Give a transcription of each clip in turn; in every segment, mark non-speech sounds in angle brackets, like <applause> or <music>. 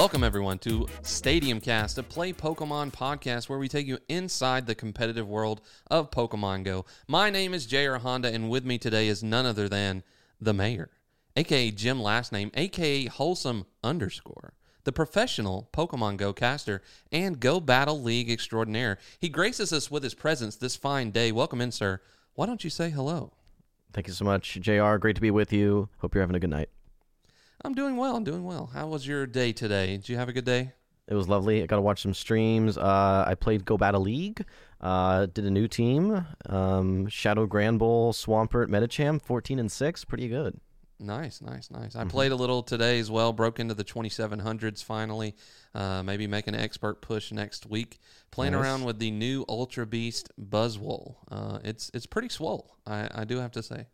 Welcome, everyone, to Stadium Cast, a Play Pokemon podcast where we take you inside the competitive world of Pokemon Go. My name is JR Honda, and with me today is none other than the mayor, aka Jim Last Name, aka Wholesome underscore, the professional Pokemon Go caster and Go Battle League extraordinaire. He graces us with his presence this fine day. Welcome in, sir. Why don't you say hello? Thank you so much, JR. Great to be with you. Hope you're having a good night. I'm doing well. I'm doing well. How was your day today? Did you have a good day? It was lovely. I got to watch some streams. Uh, I played Go Battle League. Uh, did a new team. Um, Shadow Granbull, Swampert, Medicham, 14 and 6. Pretty good. Nice, nice, nice. I played a little today as well. Broke into the 2700s finally. Uh, maybe make an expert push next week. Playing Nice. around with the new Ultra Beast Buzzwole. Uh, it's it's pretty swole. I, I do have to say.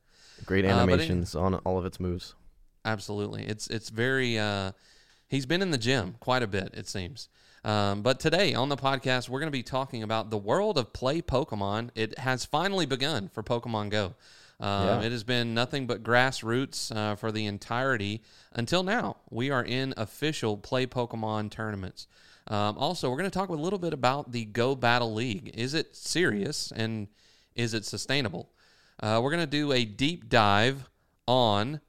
Great Uh, animations on all of its moves. Absolutely. It's it's very uh he's been in the gym quite a bit, it seems. Um, but today on the podcast, we're going to be talking about the world of play Pokemon. It has finally begun for Pokemon Go. Um, Yeah. It has been nothing but grassroots uh, for the entirety until now. We are in official play Pokemon tournaments. Um, also, we're going to talk a little bit about the Go Battle League. Is it serious and is it sustainable? Uh, we're going to do a deep dive on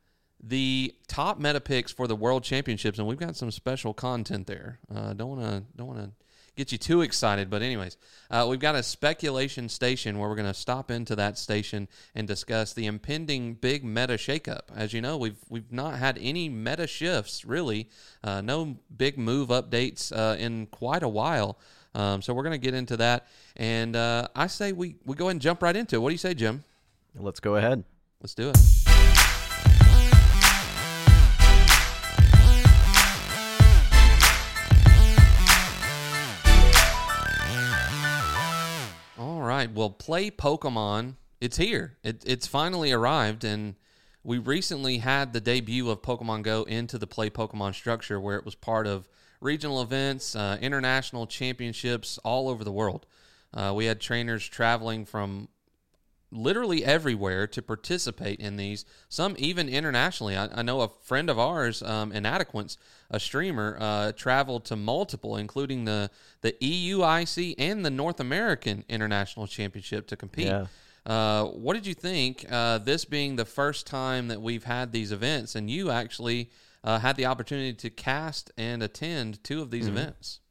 the top meta picks for the World Championships, and we've got some special content there. Uh, don't want to don't want to get you too excited, but anyways, uh, we've got a speculation station where we're going to stop into that station and discuss the impending big meta shakeup. As you know, we've we've not had any meta shifts really, uh, no big move updates uh, in quite a while. Um, so we're going to get into that, and uh, I say we we go ahead and jump right into it. What do you say, Jim? Let's go ahead. Let's do it. Right. Well, play Pokemon. It's here. It, it's finally arrived, and we recently had the debut of Pokemon Go into the Play Pokemon structure, where it was part of regional events, uh, international championships all over the world. Uh, we had trainers traveling from literally everywhere to participate in these. Some even internationally. I, I know a friend of ours, um, Inadequance, a streamer, uh, traveled to multiple, including the the EUIC and the North American International Championship to compete. Yeah. Uh, what did you think? Uh, this being the first time that we've had these events, and you actually uh, had the opportunity to cast and attend two of these events.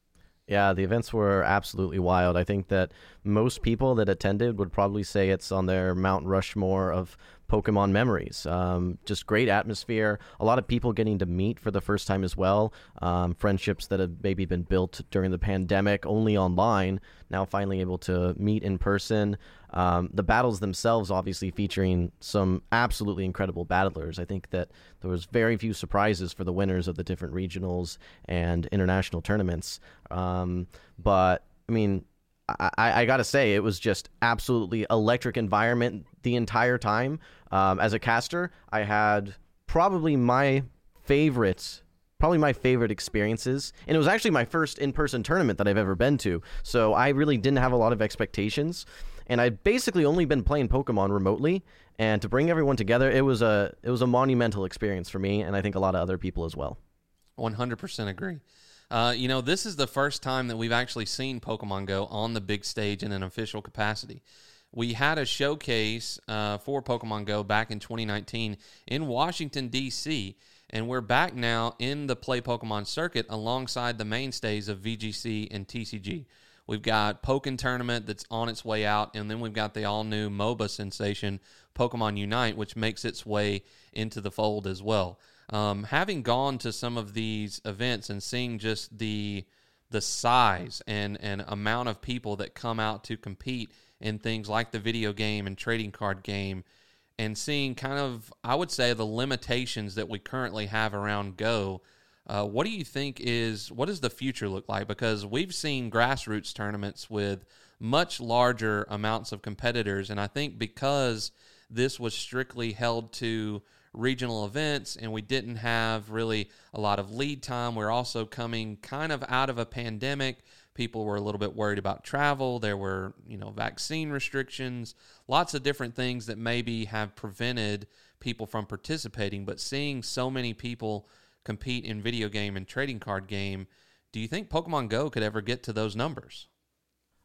Yeah, the events were absolutely wild. I think that most people that attended would probably say it's on their Mount Rushmore of Pokemon memories. Um, just great atmosphere. A lot of people getting to meet for the first time as well. Um, friendships that have maybe been built during the pandemic only online, now finally able to meet in person. Um, the battles themselves, obviously featuring some absolutely incredible battlers. I think that there was very few surprises for the winners of the different regionals and international tournaments. Um, but I mean, I, I, got to say, it was just absolutely electric environment the entire time. Um, as a caster, I had probably my favorite, probably my favorite experiences, and it was actually my first in-person tournament that I've ever been to. So I really didn't have a lot of expectations, and I'd basically only been playing Pokemon remotely. And to bring everyone together, it was a it was a monumental experience for me, and I think a lot of other people as well. 100% agree. Uh, you know, this is the first time that we've actually seen Pokemon Go on the big stage in an official capacity. We had a showcase uh, for Pokemon Go back in 2019 in Washington, D.C., and we're back now in the Play Pokemon circuit alongside the mainstays of VGC and TCG. We've got Pokken Tournament that's on its way out, and then we've got the all new MOBA sensation, Pokemon Unite, which makes its way into the fold as well. Um, having gone to some of these events and seeing just the the size and, and amount of people that come out to compete in things like the video game and trading card game, and seeing kind of, I would say, the limitations that we currently have around Go, Uh, what do you think is what does the future look like? Because we've seen grassroots tournaments with much larger amounts of competitors, and I think because this was strictly held to regional events and we didn't have really a lot of lead time. We're also coming kind of out of a pandemic. People were a little bit worried about travel. There were, you know, vaccine restrictions, lots of different things that maybe have prevented people from participating. But seeing so many people compete in video game and trading card game, do you think Pokemon Go could ever get to those numbers?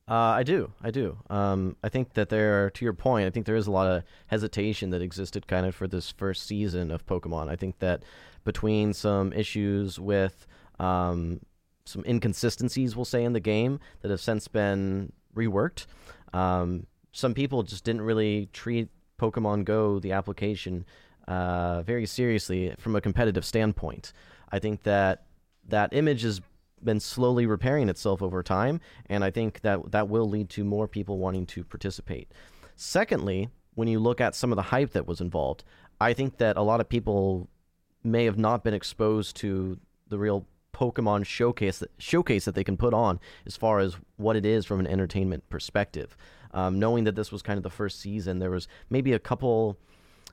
Uh, I do. I do. Um, I think that there, to your point, I think there is a lot of hesitation that existed kind of for this first season of Pokemon. I think that between some issues with um, some inconsistencies, we'll say, in the game that have since been reworked, um, some people just didn't really treat Pokemon Go, the application, uh, very seriously from a competitive standpoint. I think that that image has been slowly repairing itself over time, and I think that that will lead to more people wanting to participate. Secondly, when you look at some of the hype that was involved, I think that a lot of people may have not been exposed to the real Pokemon showcase that, showcase that they can put on as far as what it is from an entertainment perspective. Um, knowing that this was kind of the first season, there was maybe a couple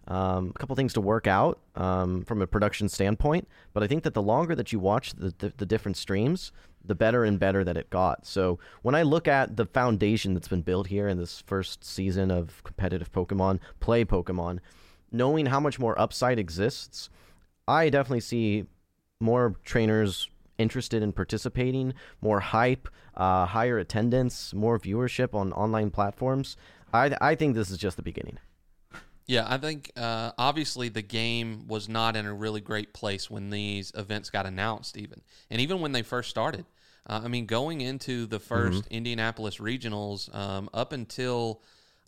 um, a couple things to work out um, from a production standpoint, but I think that the longer that you watch the, the, the, different streams, the better and better that it got. So when I look at the foundation that's been built here in this first season of competitive Pokemon, play Pokemon, knowing how much more upside exists, I definitely see more trainers interested in participating, more hype, uh, higher attendance, more viewership on online platforms. I, I think this is just the beginning. Yeah, I think uh, obviously the game was not in a really great place when these events got announced, even and even when they first started. Uh, I mean, going into the 1st mm-hmm. Indianapolis regionals um, up until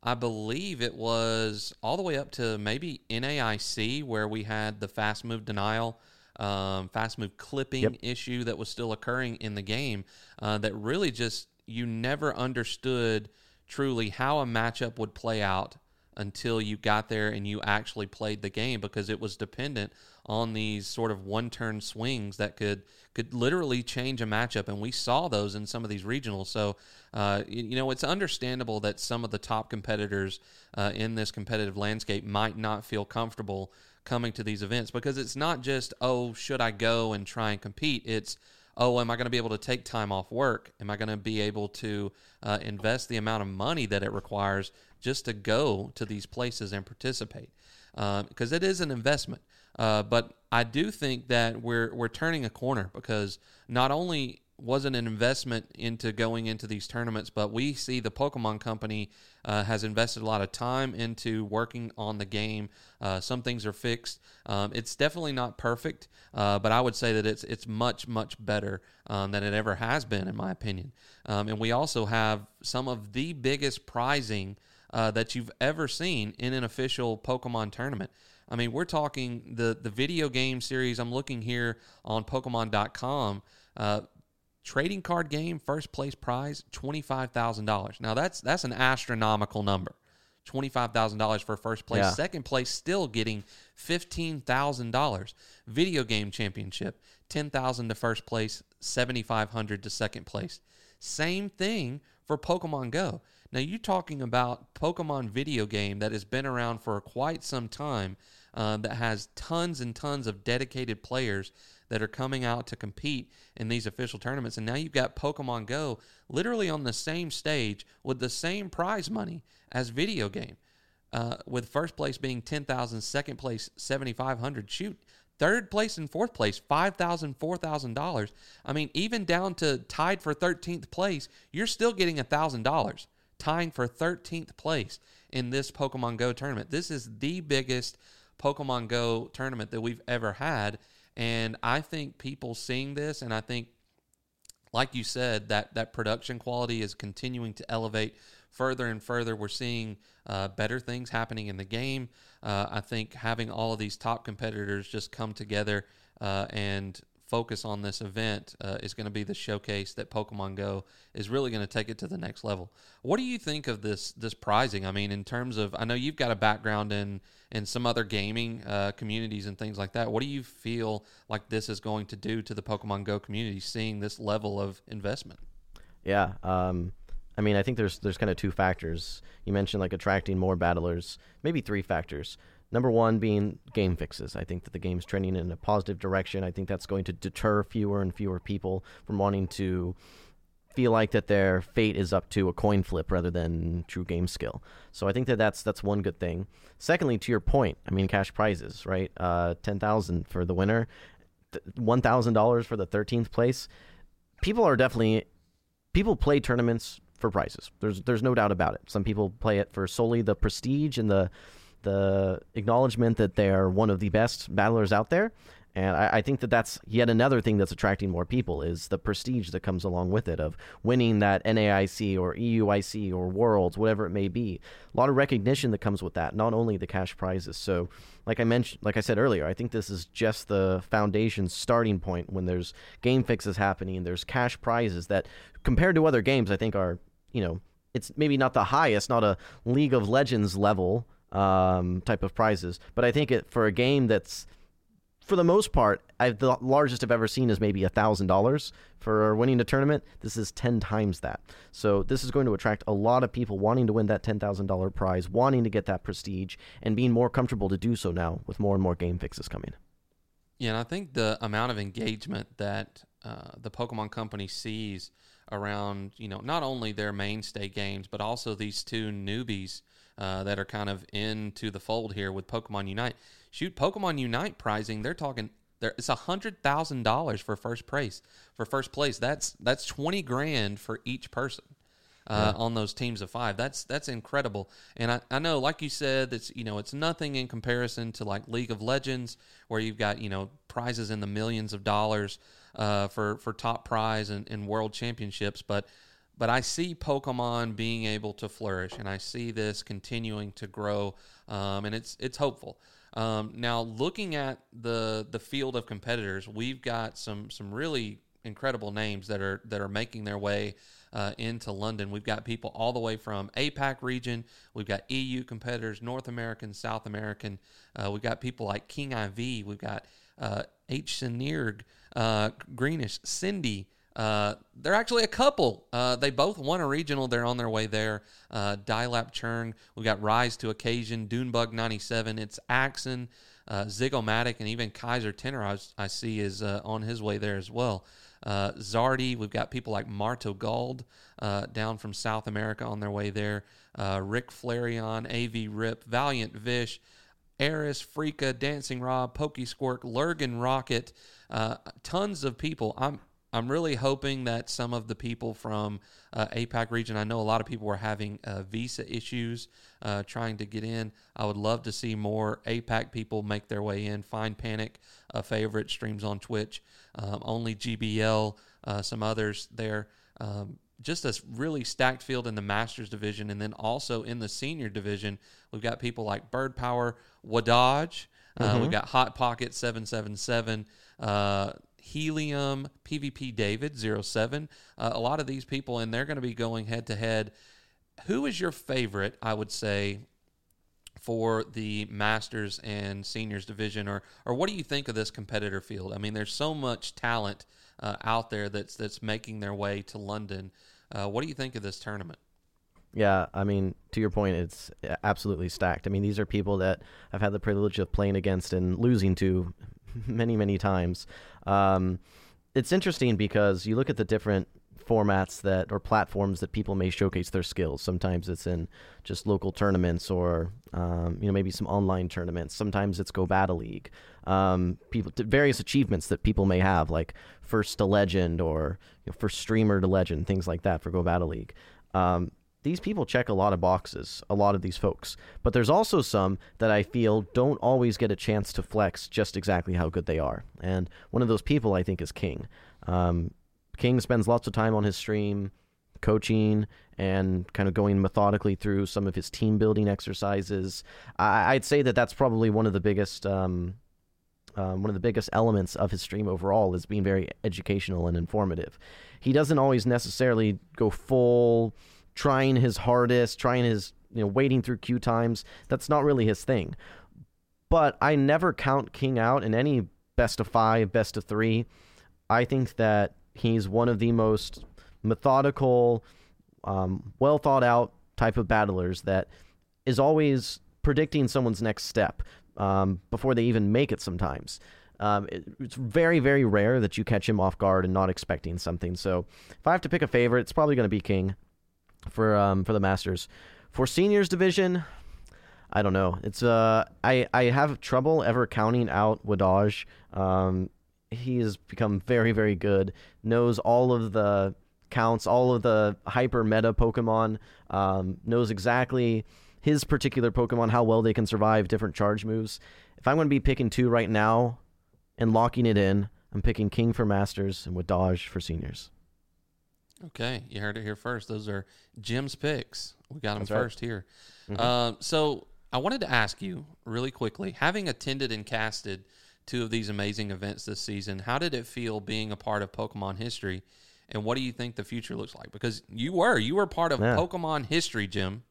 I believe it was all the way up to maybe NAIC, where we had the fast move denial, um, fast move clipping yep. issue that was still occurring in the game. Uh, that really just you never understood truly how a matchup would play out until you got there and you actually played the game because it was dependent on these sort of one turn swings that could could literally change a matchup and we saw those in some of these regionals so uh, you, know it's understandable that some of the top competitors uh, in this competitive landscape might not feel comfortable coming to these events because it's not just oh should i go and try and compete it's oh, am I going to be able to take time off work? Am I going to be able to uh, invest the amount of money that it requires just to go to these places and participate? Because um, it is an investment. Uh, but I do think that we're we're turning a corner because not only wasn't an investment into going into these tournaments, but we see the Pokemon Company uh, has invested a lot of time into working on the game. Uh, some things are fixed. Um, it's definitely not perfect, uh, but I would say that it's it's much much better um, than it ever has been, in my opinion. Um, and we also have some of the biggest prizing uh, that you've ever seen in an official Pokemon tournament. I mean, we're talking the the video game series. I'm looking here on Pokemon.com. Uh, trading card game first place prize $25,000. Now that's that's an astronomical number. $25,000 for first place. Yeah. Second place still getting $15,000. Video game championship, 10,000 to first place, 7,500 to second place. Same thing for Pokemon Go. Now you're talking about Pokemon video game that has been around for quite some time uh, that has tons and tons of dedicated players that are coming out to compete in these official tournaments. And now you've got Pokemon Go literally on the same stage with the same prize money as video game. Uh, with first place being 10,000, second place 7,500. Shoot, third place and fourth place $5,000, $4,000. I mean, even down to tied for 13th place, you're still getting $1,000 tying for 13th place in this Pokemon Go tournament. This is the biggest Pokemon Go tournament that we've ever had. And I think people seeing this, and I think, like you said, that that production quality is continuing to elevate further and further. We're seeing uh, better things happening in the game. Uh, I think having all of these top competitors just come together uh, and focus on this event uh, is going to be the showcase that Pokemon Go is really going to take it to the next level. What do you think of this this prizing? I mean, in terms of, I know you've got a background in in some other gaming uh, communities and things like that. What do you feel like this is going to do to the Pokemon Go community, seeing this level of investment? Yeah, um, I mean, I think there's there's kind of two factors. You mentioned like attracting more battlers, maybe three factors. Number one being game fixes. I think that the game's trending in a positive direction. I think that's going to deter fewer and fewer people from wanting to feel like that their fate is up to a coin flip rather than true game skill. So I think that that's that's one good thing. Secondly, to your point, I mean cash prizes, right? Uh, ten thousand for the winner, one thousand dollars for the thirteenth place. People are definitely people play tournaments for prizes. There's there's no doubt about it. Some people play it for solely the prestige and the the acknowledgement that they are one of the best battlers out there. And I, I, think that that's yet another thing that's attracting more people is the prestige that comes along with it of winning that NAIC or EUIC or Worlds, whatever it may be. A lot of recognition that comes with that, not only the cash prizes. So, like I mentioned, like I said earlier, I think this is just the foundation starting point when there's game fixes happening. There's cash prizes that, compared to other games, I think are you know it's maybe not the highest, not a League of Legends level um, type of prizes. But I think it for a game that's for the most part, I've, the largest I've ever seen is maybe thousand dollars for winning a tournament. This is ten times that. So this is going to attract a lot of people wanting to win that ten thousand dollar prize, wanting to get that prestige, and being more comfortable to do so now with more and more game fixes coming. Yeah, and I think the amount of engagement that uh, the Pokemon Company sees around, you know, not only their mainstay games, but also these two newbies uh, that are kind of into the fold here with Pokemon Unite. Shoot, Pokemon Unite prizing, they're talking there it's a hundred thousand dollars for first place. For first place, that's that's twenty grand for each person. Uh, yeah. on those teams of five. That's that's incredible. And I, I know, like you said, it's you know it's nothing in comparison to like League of Legends, where you've got you know prizes in the millions of dollars uh, for for top prize and, and world championships. But but I see Pokemon being able to flourish, and I see this continuing to grow, um, and it's it's hopeful. Um, now, looking at the the field of competitors, we've got some some really incredible names that are that are making their way uh, into London. We've got people all the way from APAC region. We've got EU competitors, North American, South American. Uh, we've got people like King IV. We've got uh, H. Sinirg, uh, Greenish, Cindy. Uh, they're actually a couple. Uh, they both won a regional. They're on their way there. Uh, Dilap Churn. We've got Rise to Occasion, Dunebug 97. It's Axon, uh, Zigomatic, and even Kaiser Tenor, I, I see, is uh, on his way there as well. Uh, Zardy, we've got people like Marto Gold down from South America on their way there. Rick Flareon, AV Rip, Valiant Vish, Eris, Freaka, Dancing Rob, Pokey Squirk, Lurgan Rocket, uh, tons of people. I'm I'm really hoping that some of the people from uh, APAC region, I know a lot of people were having uh, visa issues uh, trying to get in. I would love to see more APAC people make their way in. Find Panic, a favorite, streams on Twitch. Um, only GBL, uh, some others there. Um, just a really stacked field in the Masters division, and then also in the senior division, we've got people like Bird Power, Wadaj. Uh, mm-hmm. We've got Hot Pocket seven seven seven. Uh, Helium, PvP David 07. Uh, a lot of these people, and they're going to be going head to head. Who is your favorite, I would say, for the Masters and Seniors division? Or, or what do you think of this competitor field? I mean, there's so much talent uh, out there that's, that's making their way to London. Uh, what do you think of this tournament? Yeah, I mean, to your point, it's absolutely stacked. I mean, these are people that I've had the privilege of playing against and losing to <laughs> many, many times. Um, it's interesting because you look at the different formats that or platforms that people may showcase their skills. Sometimes it's in just local tournaments or um, you know maybe some online tournaments. Sometimes it's Go Battle League. Um, people various achievements that people may have like first to legend or you know, first streamer to legend, things like that for Go Battle League. Um, these people check a lot of boxes, a lot of these folks. But there's also some that I feel don't always get a chance to flex just exactly how good they are. And one of those people I think is King. Um, King spends lots of time on his stream coaching and kind of going methodically through some of his team building exercises. I, would say that that's probably one of the biggest um, um, one of the biggest elements of his stream overall is being very educational and informative. He doesn't always necessarily go full, trying his hardest, trying his you know waiting through queue times. That's not really his thing. But I never count King out in any best of five, best of three. I think that he's one of the most methodical, um, well thought out type of battlers that is always predicting someone's next step um, before they even make it sometimes. Um, it, it's very, very rare that you catch him off guard and not expecting something. So if I have to pick a favorite, it's probably going to be King for um, for the Masters. For seniors division, I don't know. It's uh, I I have trouble ever counting out Wadaj. Um, he has become very, very good. Knows all of the counts, all of the hyper meta Pokemon. Um, knows exactly his particular Pokemon, how well they can survive different charge moves. If I'm going to be picking two right now and locking it in, I'm picking King for Masters and Wadaj for Seniors. Okay, you heard it here first. Those are Jim's picks. We got them That's right. first here. Uh, so I wanted to ask you really quickly, having attended and casted two of these amazing events this season, how did it feel being a part of Pokemon history? And what do you think the future looks like? Because you were, you were part of Yeah. Pokemon history, Jim.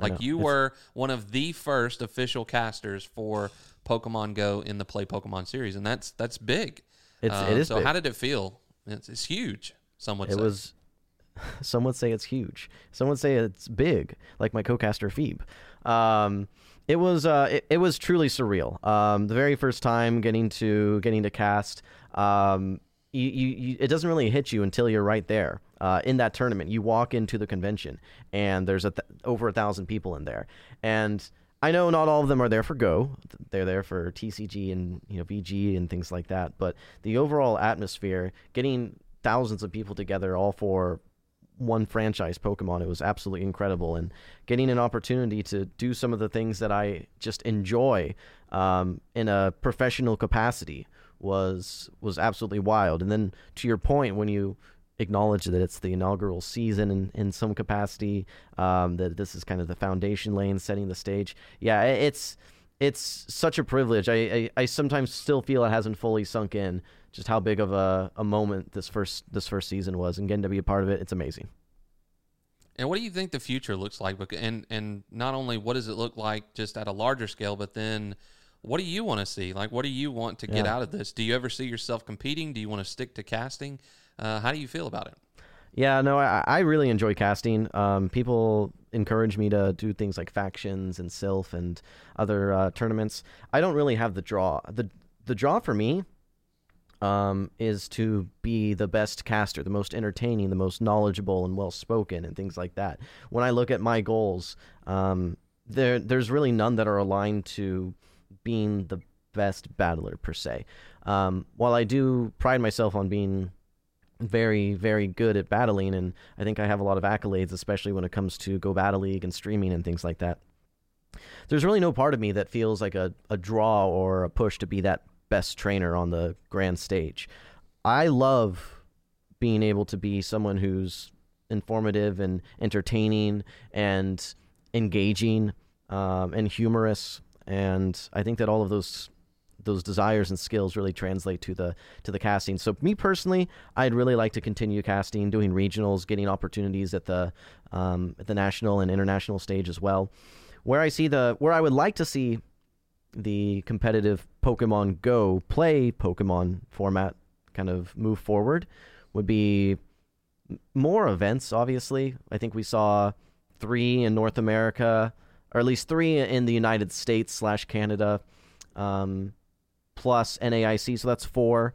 Like you It's- were one of the first official casters for Pokemon Go in the Play Pokemon series, and that's that's big. It's Uh, it is so. big. How did it feel? It's, it's huge. Some would It say. was. <laughs> Some would say it's huge. Some would say it's big, like my co-caster Phoebe. Um, it was. Uh, it, it was truly surreal. Um, the very first time getting to getting to cast. Um, you, you, you, it doesn't really hit you until you're right there uh, in that tournament. You walk into the convention, and there's a th- over a thousand people in there, and I know not all of them are there for Go. They're there for TCG and you know VG and things like that. But the overall atmosphere, getting thousands of people together, all for one franchise Pokemon, it was absolutely incredible. And getting an opportunity to do some of the things that I just enjoy um, in a professional capacity was was absolutely wild. And then to your point, when you acknowledge that it's the inaugural season in, in some capacity, um, that this is kind of the foundation lane setting the stage. Yeah, it's it's such a privilege. I, I, I sometimes still feel it hasn't fully sunk in just how big of a, a moment this first this first season was, and getting to be a part of it, it's amazing. And what do you think the future looks like? And and not only what does it look like just at a larger scale, but then what do you want to see? Like, what do you want to get Yeah. out of this? Do you ever see yourself competing? Do you want to stick to casting? Uh, how do you feel about it? Yeah, no, I, I really enjoy casting. Um, people encourage me to do things like factions and Silph and other uh, tournaments. I don't really have the draw. the The draw for me um, is to be the best caster, the most entertaining, the most knowledgeable and well spoken, and things like that. When I look at my goals, um, there there's really none that are aligned to being the best battler per se. Um, while I do pride myself on being very, very good at battling, and I think I have a lot of accolades, especially when it comes to Go Battle League and streaming and things like that. There's really no part of me that feels like a, a draw or a push to be that best trainer on the grand stage. I love being able to be someone who's informative and entertaining and engaging um, and humorous, and I think that all of those those desires and skills really translate to the to the casting. So me personally, I'd really like to continue casting, doing regionals, getting opportunities at the um, at the national and international stage as well. Where I see the where I would like to see the competitive Pokemon Go play Pokemon format kind of move forward would be more events. Obviously, I think we saw three in North America, or at least three in the United States slash Canada. Um, plus NAIC, so that's four.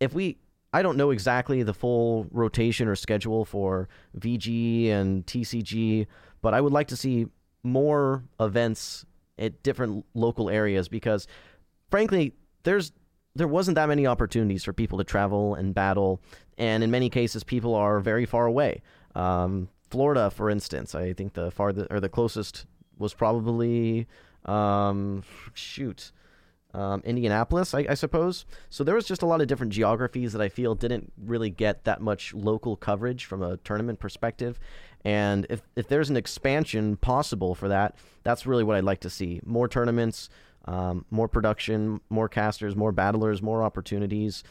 If we, I don't know exactly the full rotation or schedule for VG and TCG, but I would like to see more events at different local areas because, frankly, there's there wasn't that many opportunities for people to travel and battle, and in many cases, people are very far away. Um, Florida, for instance, I think the farthest or the closest was probably um, shoot um, Indianapolis, I, I suppose. So there was just a lot of different geographies that I feel didn't really get that much local coverage from a tournament perspective. And if, if there's an expansion possible for that, that's really what I'd like to see. More tournaments, um, more production, more casters, more battlers, more opportunities.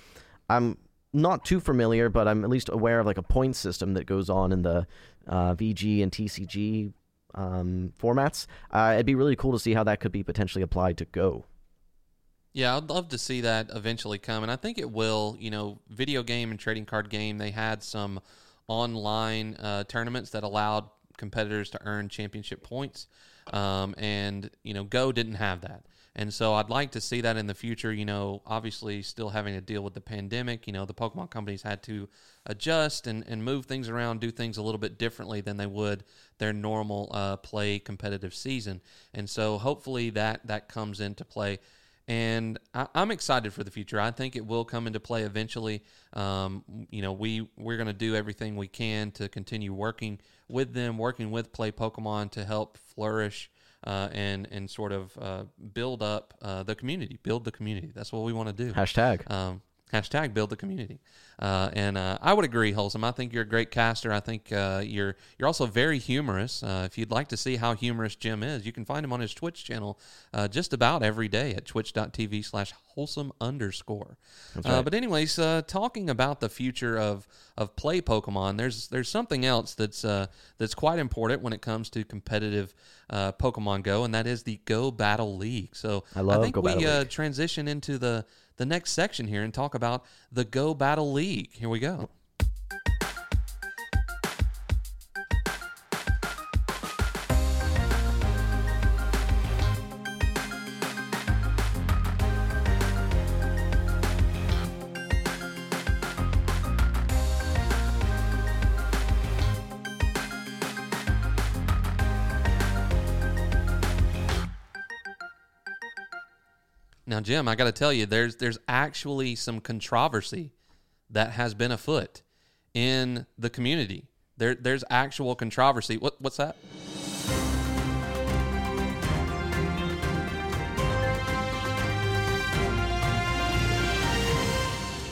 I'm not too familiar, but I'm at least aware of like a point system that goes on in the uh, VG and TCG um, formats. Uh, it'd be really cool to see how that could be potentially applied to Go. Yeah, I'd love to see that eventually come, and I think it will. You know, video game and trading card game, they had some online uh, tournaments that allowed competitors to earn championship points, um, and you know, Go didn't have that. And so I'd like to see that in the future. You know, obviously, still having to deal with the pandemic. You know, the Pokemon companies had to adjust and, and move things around, do things a little bit differently than they would their normal uh, play competitive season. And so hopefully that that comes into play and I, am excited for the future. I think it will come into play eventually. Um, you know, we we're going to do everything we can to continue working with them, working with Play Pokemon to help flourish uh, and and sort of uh, build up uh, the community, build the community. That's what we want to do. Hashtag. Um, hashtag build the community. Uh, and uh, I would agree, Wholesome. I think you're a great caster. I think uh, you're you're also very humorous. Uh, if you'd like to see how humorous Jim is, you can find him on his Twitch channel uh, just about every day at twitch.tv slash wholesome underscore. Uh, right. but anyways, talking about the future of of play Pokemon, there's there's something else that's that's quite important when it comes to competitive Pokemon Go, and that is the Go Battle League. So I, love I think Go we transition into the the next section here and talk about the Go Battle League. Here we go. Jim, I got to tell you, there's there's actually some controversy that has been afoot in the community. There there's actual controversy. What what's that?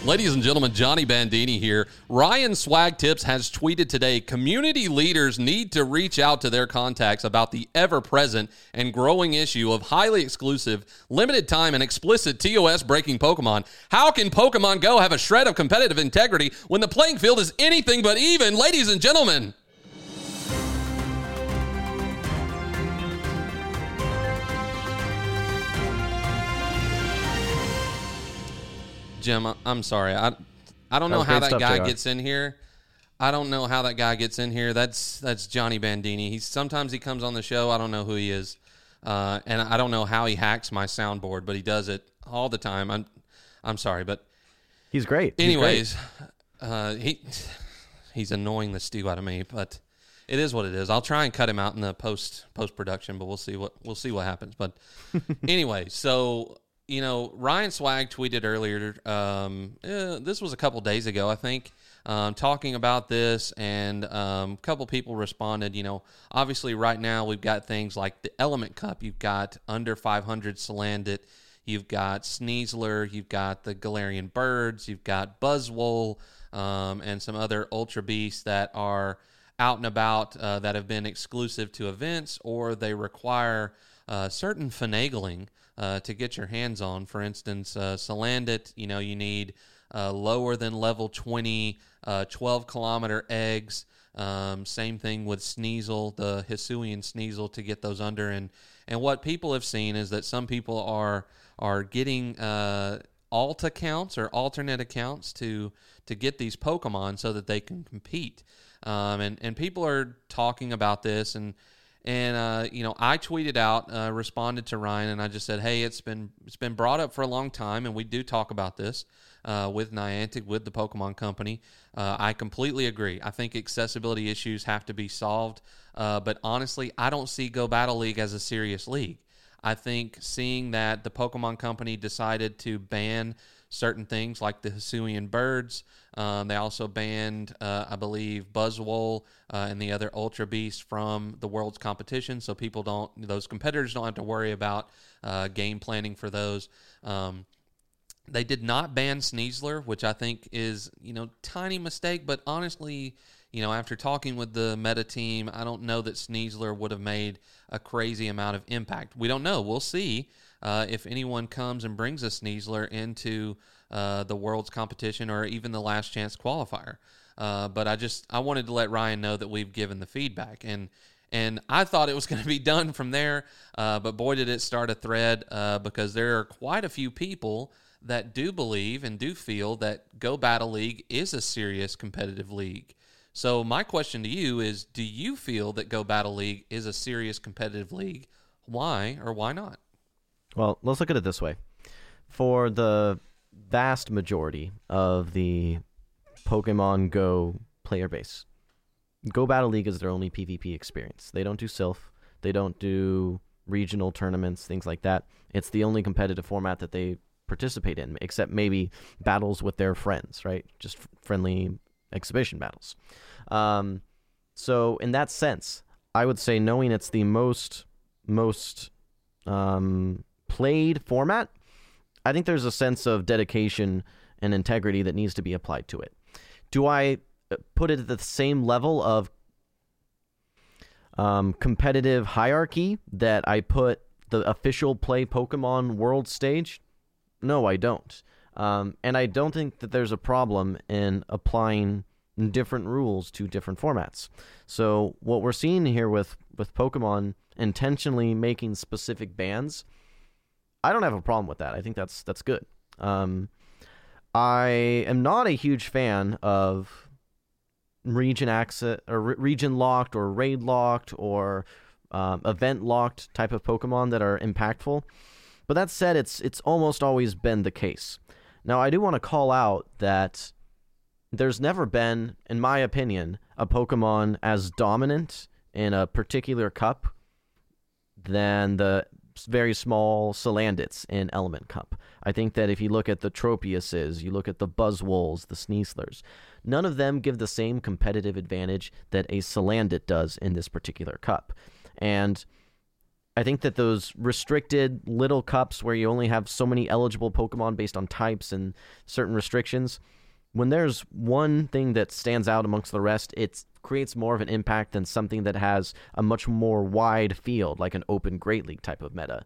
Ladies and gentlemen, Johnny Bandini here. Ryan Swag Tips has tweeted today community leaders need to reach out to their contacts about the ever present and growing issue of highly exclusive, limited time, and explicit TOS breaking Pokemon. How can Pokemon Go have a shred of competitive integrity when the playing field is anything but even? Ladies and gentlemen, Jim, I'm sorry. I I don't know how that guy gets in here. I don't know how that guy gets in here. That's that's Johnny Bandini. He's sometimes he comes on the show. I don't know who he is, uh, and I don't know how he hacks my soundboard, but he does it all the time. I'm I'm sorry, but he's great. Anyways, he's great. Uh, he <sighs> he's annoying the stew out of me, but it is what it is. I'll try and cut him out in the post post production, but we'll see what we'll see what happens. But <laughs> anyway, so you know, Ryan Swag tweeted earlier. Um, eh, this was a couple days ago, I think, um, talking about this, and um, a couple people responded. You know, obviously, right now we've got things like the Element Cup. You've got under 500 Salandit. You've got Sneasler. You've got the Galarian Birds. You've got Buzzwole, um, and some other Ultra Beasts that are out and about uh, that have been exclusive to events, or they require uh, certain finagling uh, to get your hands on. For instance, uh, Salandit, you know, you need uh, lower than level 20, uh, 12 kilometer eggs. Um, same thing with Sneasel, the Hisuian Sneasel, to get those under. And, and what people have seen is that some people are are getting alt accounts or alternate accounts to to get these Pokemon so that they can compete. Um, and and people are talking about this and and uh, you know, I tweeted out, uh, responded to Ryan, and I just said, "Hey, it's been it's been brought up for a long time, and we do talk about this uh, with Niantic, with the Pokemon Company. Uh, I completely agree. I think accessibility issues have to be solved, uh, but honestly, I don't see Go Battle League as a serious league. I think seeing that the Pokemon Company decided to ban certain things like the Hisuian birds. Um, they also banned, uh, I believe, Buzzwole uh, and the other Ultra Beasts from the world's competition, so people don't, those competitors don't have to worry about uh, game planning for those. Um, they did not ban Sneasler, which I think is, you know, tiny mistake, but honestly, you know, after talking with the meta team, I don't know that Sneasler would have made a crazy amount of impact. We don't know. We'll see. Uh, if anyone comes and brings a Sneasler into uh, the world's competition or even the last chance qualifier. Uh, but I just I wanted to let Ryan know that we've given the feedback and and I thought it was <laughs> going to be done from there. Uh, but boy, did it start a thread uh, because there are quite a few people that do believe and do feel that Go Battle League is a serious competitive league. So my question to you is: Do you feel that Go Battle League is a serious competitive league? Why or why not? Well, let's look at it this way. For the vast majority of the Pokemon Go player base, Go Battle League is their only PvP experience. They don't do Silph, they don't do regional tournaments, things like that. It's the only competitive format that they participate in, except maybe battles with their friends, right? Just friendly exhibition battles. Um, so in that sense, I would say knowing it's the most most um, played format, I think there's a sense of dedication and integrity that needs to be applied to it. Do I uh, put it at the same level of um, competitive hierarchy that I put the official play Pokemon World stage? No, I don't. Um, and I don't think that there's a problem in applying different rules to different formats. So what we're seeing here with with Pokemon intentionally making specific bans, I don't have a problem with that. I think that's that's good. Um, I am not a huge fan of region access or re- region locked or raid locked or um, event locked type of Pokemon that are impactful. But that said, it's it's almost always been the case. Now I do want to call out that there's never been, in my opinion, a Pokemon as dominant in a particular cup than the very small Salandits in Element Cup. I think that if you look at the Tropiuses, you look at the Buzzwoles, the Sneaslers, none of them give the same competitive advantage that a Salandit does in this particular cup. And I think that those restricted little cups where you only have so many eligible Pokemon based on types and certain restrictions, when there's one thing that stands out amongst the rest, it creates more of an impact than something that has a much more wide field, like an open Great League type of meta,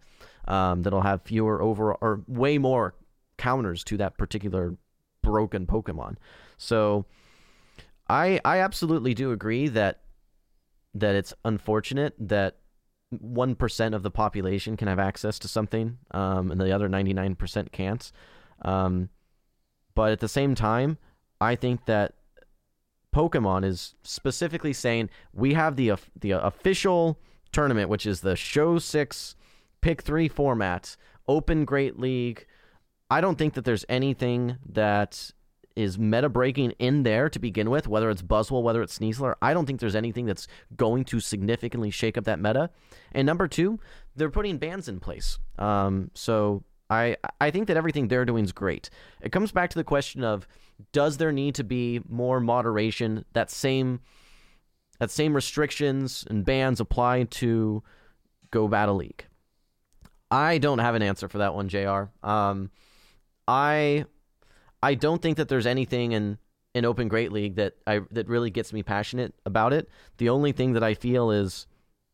um, that'll have fewer over or way more counters to that particular broken Pokemon. So, I I absolutely do agree that that it's unfortunate that one percent of the population can have access to something, um, and the other ninety nine percent can't. Um, but at the same time, I think that Pokemon is specifically saying we have the the official tournament, which is the Show Six Pick Three format, Open Great League. I don't think that there's anything that is meta breaking in there to begin with, whether it's Buzzwole, whether it's Sneasler. I don't think there's anything that's going to significantly shake up that meta. And number two, they're putting bans in place. Um, so I I think that everything they're doing is great. It comes back to the question of does there need to be more moderation? That same that same restrictions and bans apply to Go Battle League. I don't have an answer for that one, Jr. Um, I I don't think that there's anything in in Open Great League that I that really gets me passionate about it. The only thing that I feel is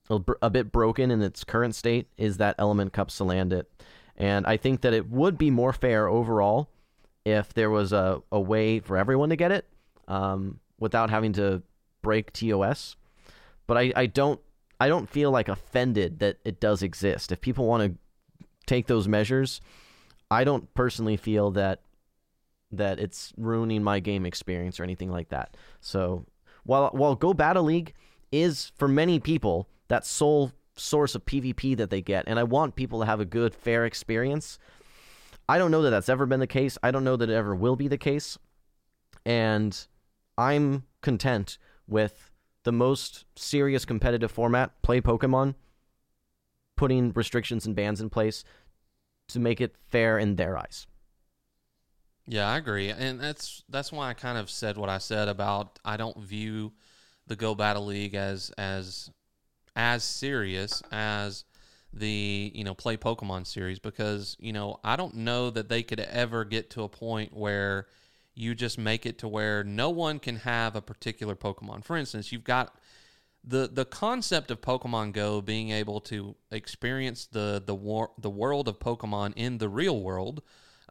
a, a bit broken in its current state is that Element Cup Salandit. And I think that it would be more fair overall if there was a, a way for everyone to get it um, without having to break TOS. But I, I don't I don't feel like offended that it does exist. If people want to take those measures, I don't personally feel that that it's ruining my game experience or anything like that. So while while Go Battle League is for many people that sole source of PvP that they get, and I want people to have a good, fair experience. I don't know that that's ever been the case. I don't know that it ever will be the case. And I'm content with the most serious competitive format, play Pokemon, putting restrictions and bans in place to make it fair in their eyes. Yeah, I agree. And that's that's why I kind of said what I said about I don't view the Go Battle League as as as serious as the you know play Pokemon series because you know I don't know that they could ever get to a point where you just make it to where no one can have a particular Pokemon. For instance, you've got the the concept of Pokemon Go being able to experience the the war, the world of Pokemon in the real world.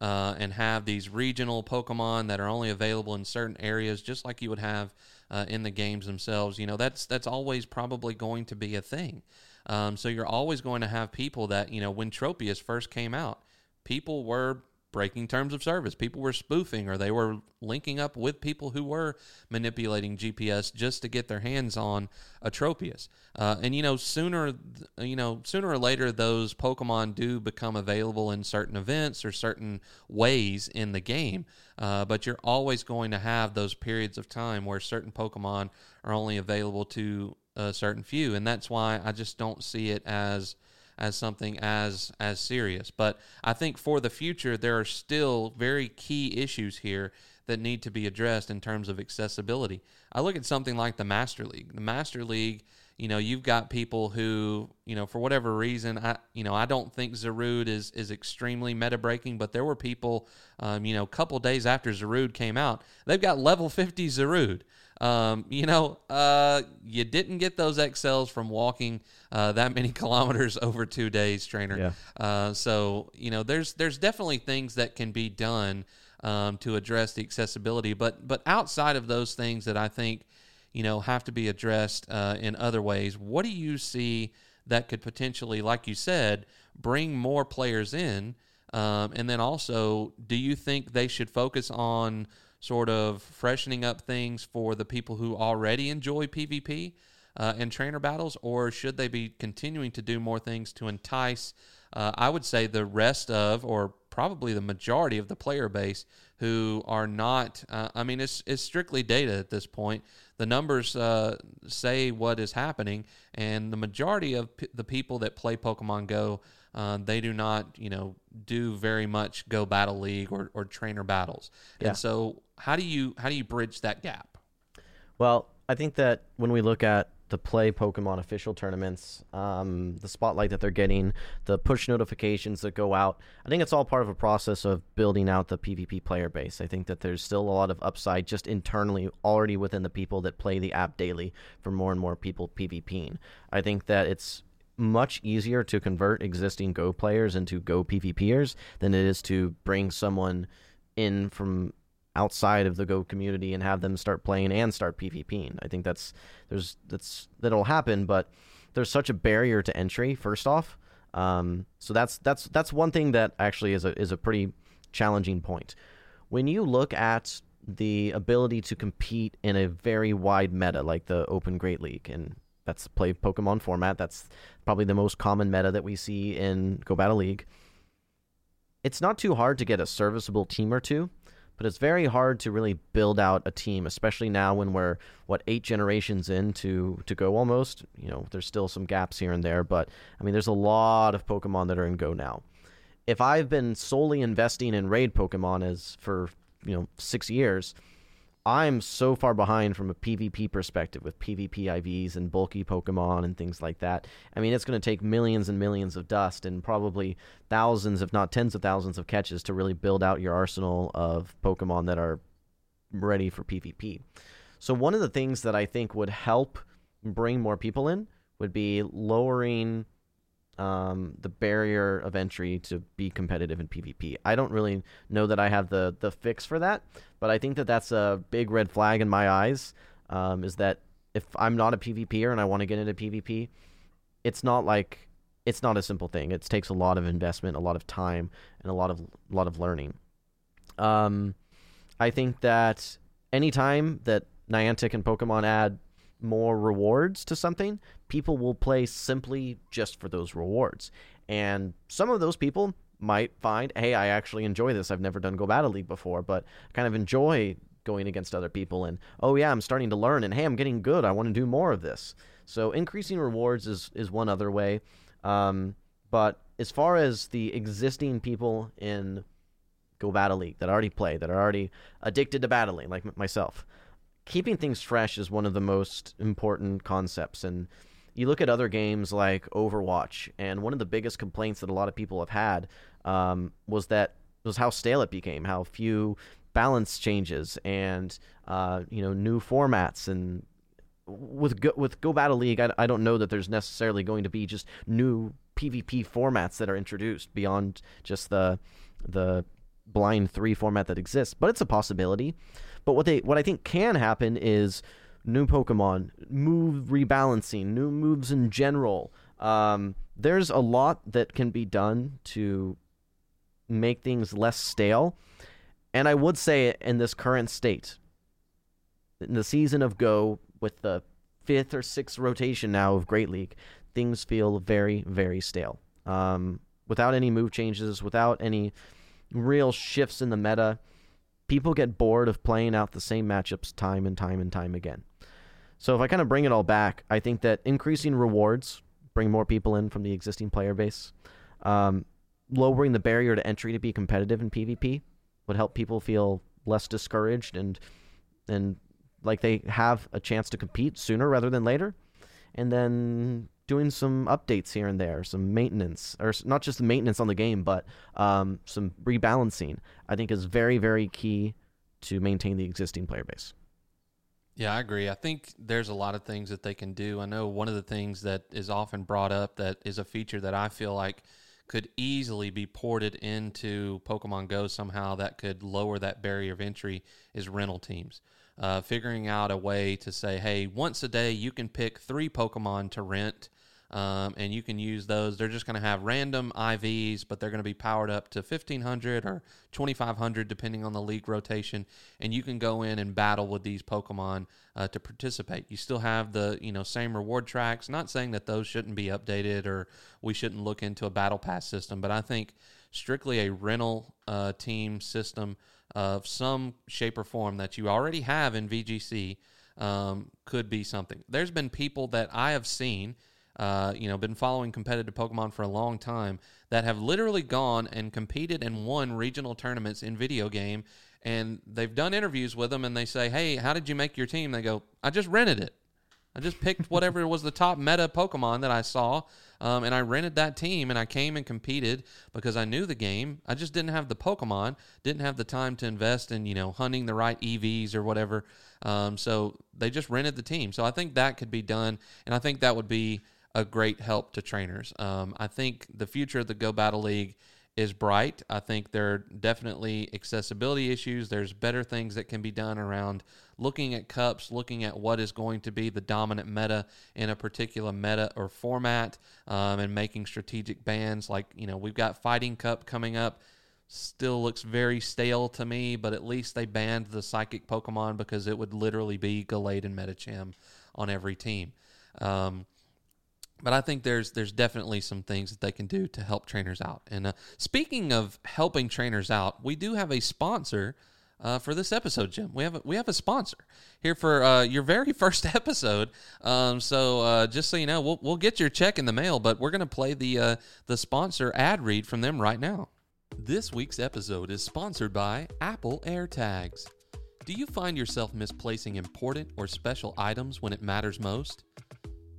Uh, and have these regional Pokemon that are only available in certain areas, just like you would have uh, in the games themselves. You know, that's that's always probably going to be a thing. Um, so you're always going to have people that you know when Tropius first came out, people were breaking terms of service. People were spoofing or they were linking up with people who were manipulating GPS just to get their hands on a Tropius. Uh, and you know, sooner you know, sooner or later those Pokemon do become available in certain events or certain ways in the game. Uh, but you're always going to have those periods of time where certain Pokemon are only available to a certain few, and that's why I just don't see it as as something as as serious. But I think for the future, there are still very key issues here that need to be addressed in terms of accessibility. I look at something like the Master League. The Master League, you know, you've got people who, you know, for whatever reason, I, you know, I don't think Zarude is is extremely meta breaking, but there were people, um, you know, a couple days after Zarude came out, they've got level 50 Zarude. Um, you know, uh, you didn't get those XLs from walking uh, that many <laughs> kilometers over two days, trainer. Yeah. Uh, so you know, there's there's definitely things that can be done um, to address the accessibility, but but outside of those things that I think you know have to be addressed uh, in other ways, what do you see that could potentially, like you said, bring more players in? Um, and then also, do you think they should focus on sort of freshening up things for the people who already enjoy PvP uh, and trainer battles, or should they be continuing to do more things to entice? Uh, I would say the rest of, or probably the majority of the player base who are not. Uh, I mean, it's it's strictly data at this point. The numbers uh, say what is happening, and the majority of p- the people that play Pokemon Go uh, they do not, you know, do very much Go Battle League or, or trainer battles. Yeah. And so, how do you how do you bridge that gap? Well, I think that when we look at the play Pokemon official tournaments, um, the spotlight that they're getting, the push notifications that go out. I think it's all part of a process of building out the PvP player base. I think that there's still a lot of upside just internally already within the people that play the app daily for more and more people PvPing. I think that it's much easier to convert existing Go players into Go PvPers than it is to bring someone in from outside of the Go community and have them start playing and start PvPing. I think that's there's that's that'll happen, but there's such a barrier to entry. First off, um, so that's that's that's one thing that actually is a is a pretty challenging point. When you look at the ability to compete in a very wide meta like the Open Great League and that's play Pokemon format. That's probably the most common meta that we see in Go Battle League. It's not too hard to get a serviceable team or two, but it's very hard to really build out a team, especially now when we're what eight generations into to Go almost. You know, there's still some gaps here and there, but I mean, there's a lot of Pokemon that are in Go now. If I've been solely investing in raid Pokemon as for you know six years, I'm so far behind from a PvP perspective with PvP IVs and bulky Pokemon and things like that. I mean, it's going to take millions and millions of dust and probably thousands, if not tens of thousands, of catches to really build out your arsenal of Pokemon that are ready for PvP. So, one of the things that I think would help bring more people in would be lowering um, the barrier of entry to be competitive in PvP. I don't really know that I have the the fix for that, but I think that that's a big red flag in my eyes. Um, is that if I'm not a PvPer and I want to get into PvP, it's not like it's not a simple thing. It takes a lot of investment, a lot of time, and a lot of a lot of learning. Um, I think that anytime that Niantic and Pokemon add more rewards to something, people will play simply just for those rewards. And some of those people might find, hey, I actually enjoy this. I've never done Go Battle League before, but kind of enjoy going against other people. And oh yeah, I'm starting to learn. And hey, I'm getting good. I want to do more of this. So increasing rewards is is one other way. Um, but as far as the existing people in Go Battle League that already play, that are already addicted to battling, like myself, keeping things fresh is one of the most important concepts. And you look at other games like Overwatch, and one of the biggest complaints that a lot of people have had um, was that was how stale it became, how few balance changes and uh, you know new formats and with Go, with Go Battle League, I, I don't know that there's necessarily going to be just new PvP formats that are introduced beyond just the the blind three format that exists, but it's a possibility. But what they what I think can happen is new Pokemon, move rebalancing, new moves in general. Um, there's a lot that can be done to make things less stale. And I would say in this current state, in the season of Go, with the fifth or sixth rotation now of Great League, things feel very, very stale. Um, without any move changes, without any real shifts in the meta, people get bored of playing out the same matchups time and time and time again. So if I kind of bring it all back, I think that increasing rewards bring more people in from the existing player base. Um, lowering the barrier to entry to be competitive in PvP would help people feel less discouraged and and like they have a chance to compete sooner rather than later. And then doing some updates here and there, some maintenance, or not just maintenance on the game, but um, some rebalancing, I think is very, very key to maintain the existing player base. Yeah, I agree. I think there's a lot of things that they can do. I know one of the things that is often brought up that is a feature that I feel like could easily be ported into Pokemon Go somehow that could lower that barrier of entry is rental teams. Uh, figuring out a way to say, hey, once a day you can pick three Pokemon to rent um, and you can use those. They're just going to have random IVs, but they're going to be powered up to 1500 or 2500 depending on the league rotation, and you can go in and battle with these Pokemon uh, to participate. You still have the you know same reward tracks. Not saying that those shouldn't be updated or we shouldn't look into a battle pass system, but I think strictly a rental uh, team system of some shape or form that you already have in VGC um, could be something. There's been people that I have seen uh, you know, been following competitive Pokemon for a long time that have literally gone and competed and won regional tournaments in video game. And they've done interviews with them and they say, Hey, how did you make your team? They go, I just rented it. I just picked <laughs> whatever was the top meta Pokemon that I saw, um, and I rented that team, and I came and competed because I knew the game. I just didn't have the Pokemon, didn't have the time to invest in you know hunting the right EVs or whatever. Um, so they just rented the team. So I think that could be done, and I think that would be a great help to trainers. Um, I think the future of the Go Battle League is bright. I think there are definitely accessibility issues. There's better things that can be done around looking at cups, looking at what is going to be the dominant meta in a particular meta or format, um, and making strategic bans. Like, you know, we've got Fighting Cup coming up. Still looks very stale to me, but at least they banned the psychic Pokemon because it would literally be Gallade and Medicham on every team. Um, but I think there's there's definitely some things that they can do to help trainers out. And uh, speaking of helping trainers out, we do have a sponsor uh, for this episode, Jim. We have a, we have a sponsor here for uh, your very <laughs> first episode. Um, so uh, just so you know, we'll we'll get your check in the mail, but we're gonna play the uh, the sponsor ad read from them right now. This week's episode is sponsored by Apple AirTags. Do you find yourself misplacing important or special items when it matters most?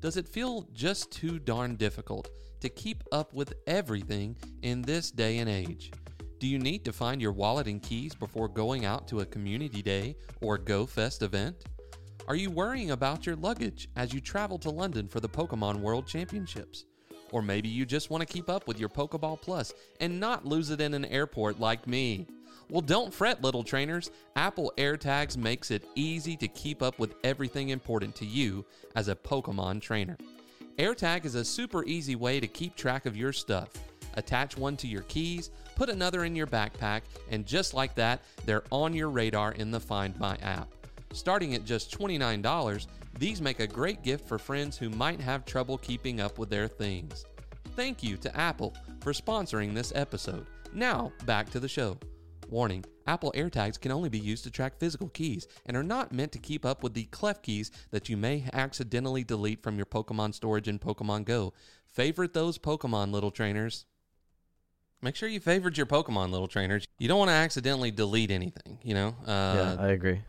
Does it feel just too darn difficult to keep up with everything in this day and age? Do you need to find your wallet and keys before going out to a community day or Go Fest event? Are you worrying about your luggage as you travel to London for the Pokemon World Championships? Or maybe you just want to keep up with your Pokeball Plus and not lose it in an airport like me. Well, don't fret, little trainers. Apple AirTags makes it easy to keep up with everything important to you as a Pokemon trainer. AirTag is a super easy way to keep track of your stuff. Attach one to your keys, put another in your backpack, and just like that, they're on your radar in the Find My app. Starting at just $29, these make a great gift for friends who might have trouble keeping up with their things. Thank you to Apple for sponsoring this episode. Now, back to the show. Warning Apple AirTags can only be used to track physical keys and are not meant to keep up with the Klefkis that you may accidentally delete from your Pokemon storage in Pokemon Go. Favorite those Pokemon, little trainers. Make sure you favorite your Pokemon, little trainers. You don't want to accidentally delete anything, you know? Uh, yeah, I agree.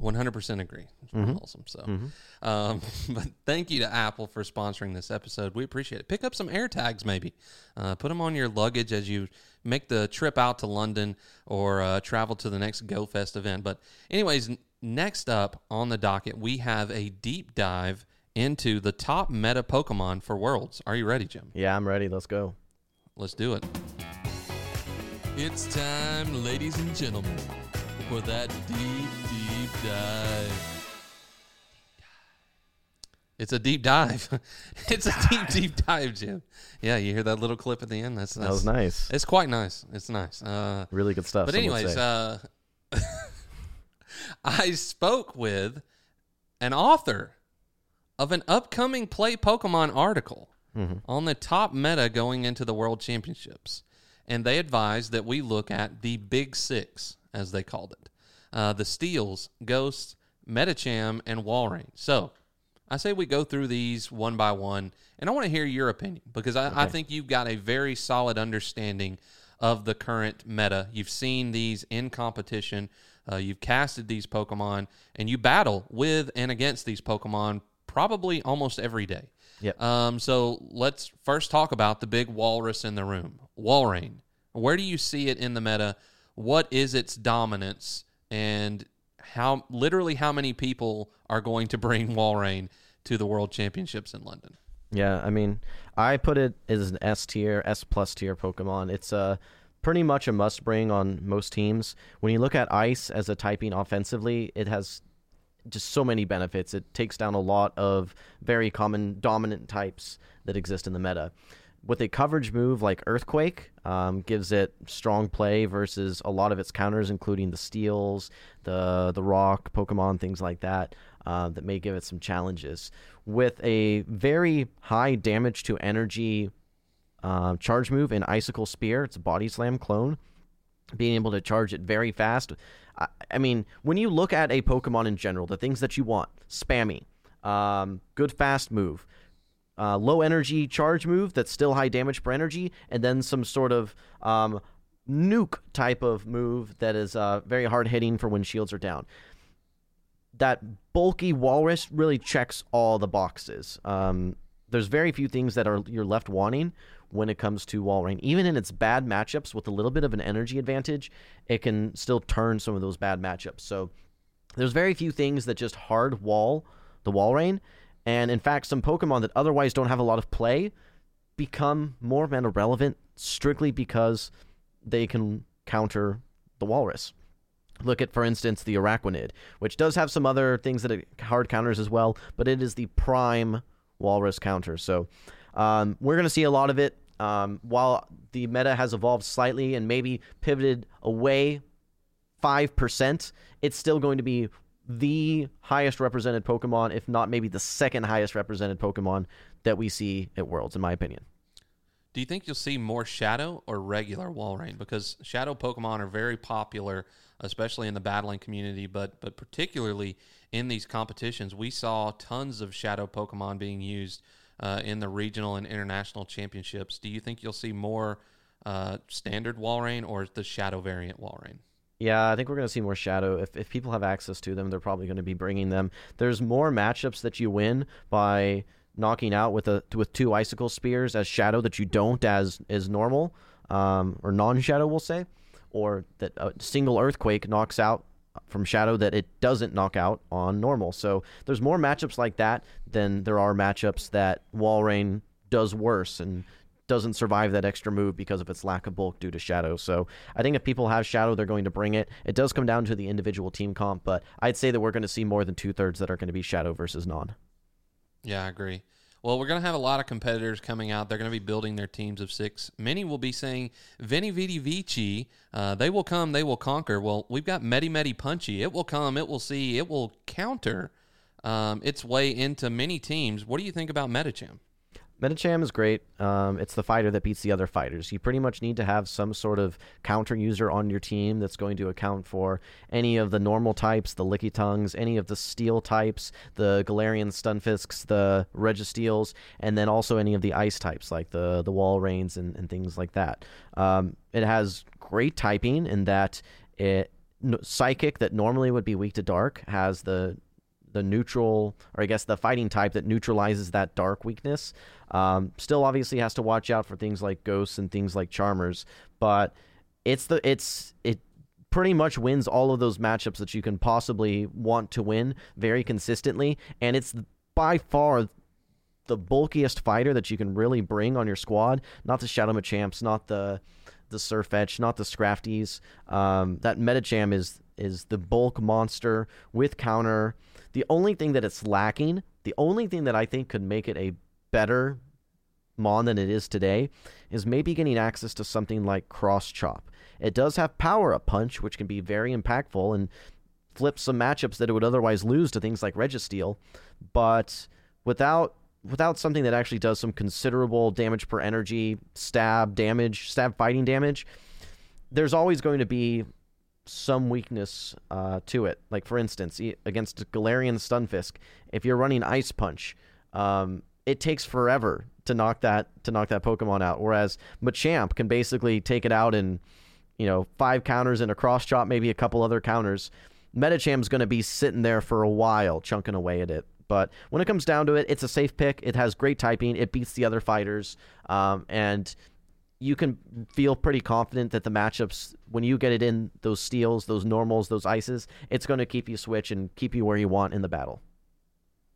100% agree. Mm-hmm. awesome. So, mm-hmm. um, <laughs> but thank you to Apple for sponsoring this episode. We appreciate it. Pick up some AirTags, maybe. Uh, put them on your luggage as you make the trip out to London or uh, travel to the next Go Fest event. But, anyways, next up on the docket, we have a deep dive into the top meta Pokemon for Worlds. Are you ready, Jim? Yeah, I'm ready. Let's go. Let's do it. It's time, ladies and gentlemen, for that deep, deep dive. It's a deep dive. <laughs> <laughs> it's a deep, deep dive, Jim. Yeah, you hear that little clip at the end? That's, that's That was nice. It's quite nice. It's nice. Uh, Really good stuff. but anyways, uh, <laughs> I spoke with an author of an upcoming Play Pokemon article Mm-hmm. on the top meta going into the World Championships, and they advised that we look at the Big Six, as they called it, uh, the Steels, Ghosts, Medicham, and Walrein. So. I say we go through these one by one, and I want to hear your opinion because I, I think you've got a very solid understanding of the current meta. You've seen these in competition, uh, you've casted these Pokemon, and you battle with and against these Pokemon probably almost every day. Yep. Um, so let's first talk about the big walrus in the room, Walrein. Where do you see it in the meta? What is its dominance, and how literally how many people are going to bring Walrein to the World Championships in London? Yeah, I mean, I put it as an S tier, S plus tier Pokemon. It's a pretty much a must bring on most teams. When you look at Ice as a typing offensively, it has just so many benefits. It takes down a lot of very common dominant types that exist in the meta. With a coverage move like Earthquake, um, gives it strong play versus a lot of its counters, including the Steels, the the Rock Pokemon, things like that, uh, that may give it some challenges. With a very high damage to energy uh, charge move in Icicle Spear, it's a Body Slam clone being able to charge it very fast. I, I mean, when you look at a Pokemon in general, the things that you want spammy, um, good fast move, uh, low energy charge move that's still high damage per energy, and then some sort of um, nuke type of move that is uh, very hard hitting for when shields are down. That bulky walrus really checks all the boxes. Um, there's very few things that are you're left wanting when it comes to Walrein. Even in its bad matchups with a little bit of an energy advantage, it can still turn some of those bad matchups. So there's very few things that just hard wall the Walrein. And in fact, some Pokemon that otherwise don't have a lot of play become more meta relevant strictly because they can counter the Walrus. Look at, for instance, the Araquanid, which does have some other things that it hard counters as well, but it is the prime Walrus counter. So um, we're going to see a lot of it. Um, while the meta has evolved slightly and maybe pivoted away 5%, it's still going to be the highest represented Pokemon, if not maybe the second highest represented Pokemon that we see at Worlds, in my opinion. Do you think you'll see more Shadow or regular Walrein? Because Shadow Pokemon are very popular, especially in the battling community, but but particularly in these competitions. We saw tons of Shadow Pokemon being used uh, in the regional and international championships. Do you think you'll see more uh, standard Walrein or the Shadow variant Walrein? Yeah, I think we're going to see more Shadow. If, if people have access to them, they're probably going to be bringing them. There's more matchups that you win by knocking out with a with two icicle spears as Shadow that you don't as is normal um, or non-Shadow, we'll say, or that a single Earthquake knocks out uh, from Shadow that it doesn't knock out on normal. So there's more matchups like that than there are matchups that Walrein does worse and doesn't survive that extra move because of its lack of bulk due to Shadow. So I think if people have Shadow, they're going to bring it. It does come down to the individual team comp, but I'd say that we're going to see more than two thirds that are going to be Shadow versus non. Yeah, I agree. Well, we're going to have a lot of competitors coming out. They're going to be building their teams of six. Many will be saying, Veni Vidi Vici, uh, they will come, they will conquer. Well, we've got Medi Medi Punchy. It will come, it will see, it will counter um, its way into many teams. What do you think about Medicham? Medicham is great. Um, it's the fighter that beats the other fighters. You pretty much need to have some sort of counter user on your team that's going to account for any of the normal types, the Lickitungs, any of the steel types, the Galarian Stunfisks, the Registeels, and then also any of the ice types like the the Walreins and, and things like that. Um, it has great typing in that it Psychic that normally would be weak to dark has the the neutral, or I guess the fighting type that neutralizes that dark weakness. Um, still, obviously, has to watch out for things like ghosts and things like charmers, but it's the it's it pretty much wins all of those matchups that you can possibly want to win very consistently, and it's by far the bulkiest fighter that you can really bring on your squad. Not the Shadow Machamps, not the the Sirfetch'd, not the Scrafties. Um, that Medicham is is the bulk monster with counter. The only thing that it's lacking, the only thing that I think could make it a better Mon than it is today, is maybe getting access to something like Cross Chop. It does have power up punch, which can be very impactful and flip some matchups that it would otherwise lose to things like Registeel. But without without something that actually does some considerable damage per energy, stab damage, stab fighting damage, there's always going to be some weakness uh, to it. Like for instance, against Galarian Stunfisk, if you're running Ice Punch, um, it takes forever to knock that to knock that Pokemon out. Whereas Machamp can basically take it out in you know five counters and a cross chop, maybe a couple other counters. Medicham's going to be sitting there for a while, chunking away at it. But when it comes down to it, it's a safe pick. It has great typing. It beats the other fighters, um, and you can feel pretty confident that the matchups, when you get it in those steels, those normals, those ices, it's going to keep you switch and keep you where you want in the battle.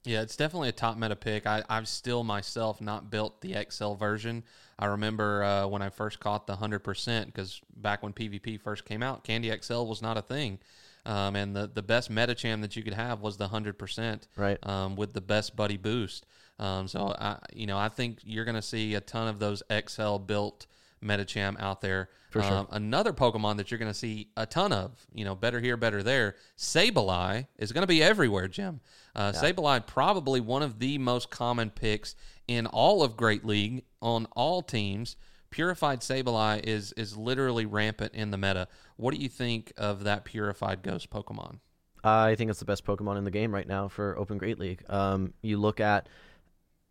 Yeah, it's definitely a top meta pick. I, I've still myself not built the XL version. I remember uh, when I first caught the 100%, because back when PvP first came out, Candy XL was not a thing. Um, and the, the best Medicham that you could have was the 100%, right? Um, with the best buddy boost. Um, so, I, you know, I think you're going to see a ton of those XL built Medicham out there. For sure. Um, another Pokemon that you're going to see a ton of, you know, better here, better there. Sableye is going to be everywhere, Jim. Uh, yeah. Sableye probably one of the most common picks in all of Great League on all teams. Purified Sableye is is literally rampant in the meta. What do you think of that Purified Ghost Pokemon? I think it's the best Pokemon in the game right now for Open Great League. Um, you look at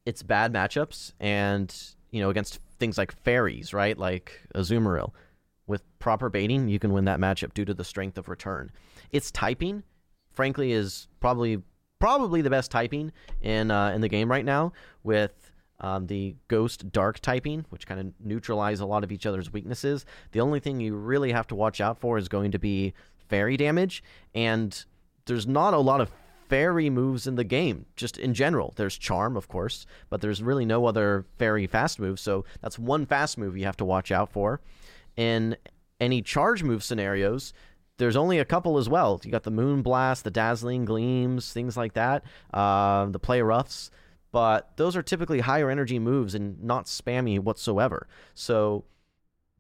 its bad matchups, and you know against things like fairies, right? Like Azumarill. With proper baiting, you can win that matchup due to the strength of return. Its typing, frankly, is probably probably the best typing in uh, in the game right now. With um, the ghost dark typing, which kind of neutralize a lot of each other's weaknesses. The only thing you really have to watch out for is going to be fairy damage, and there's not a lot of fairy moves in the game, just in general. There's charm, of course, but there's really no other fairy fast move. So that's one fast move you have to watch out for. In any charge move scenarios, there's only a couple as well. You got the Moon Blast, the Dazzling Gleams, things like that, uh, the Play Roughs. But those are typically higher energy moves and not spammy whatsoever. So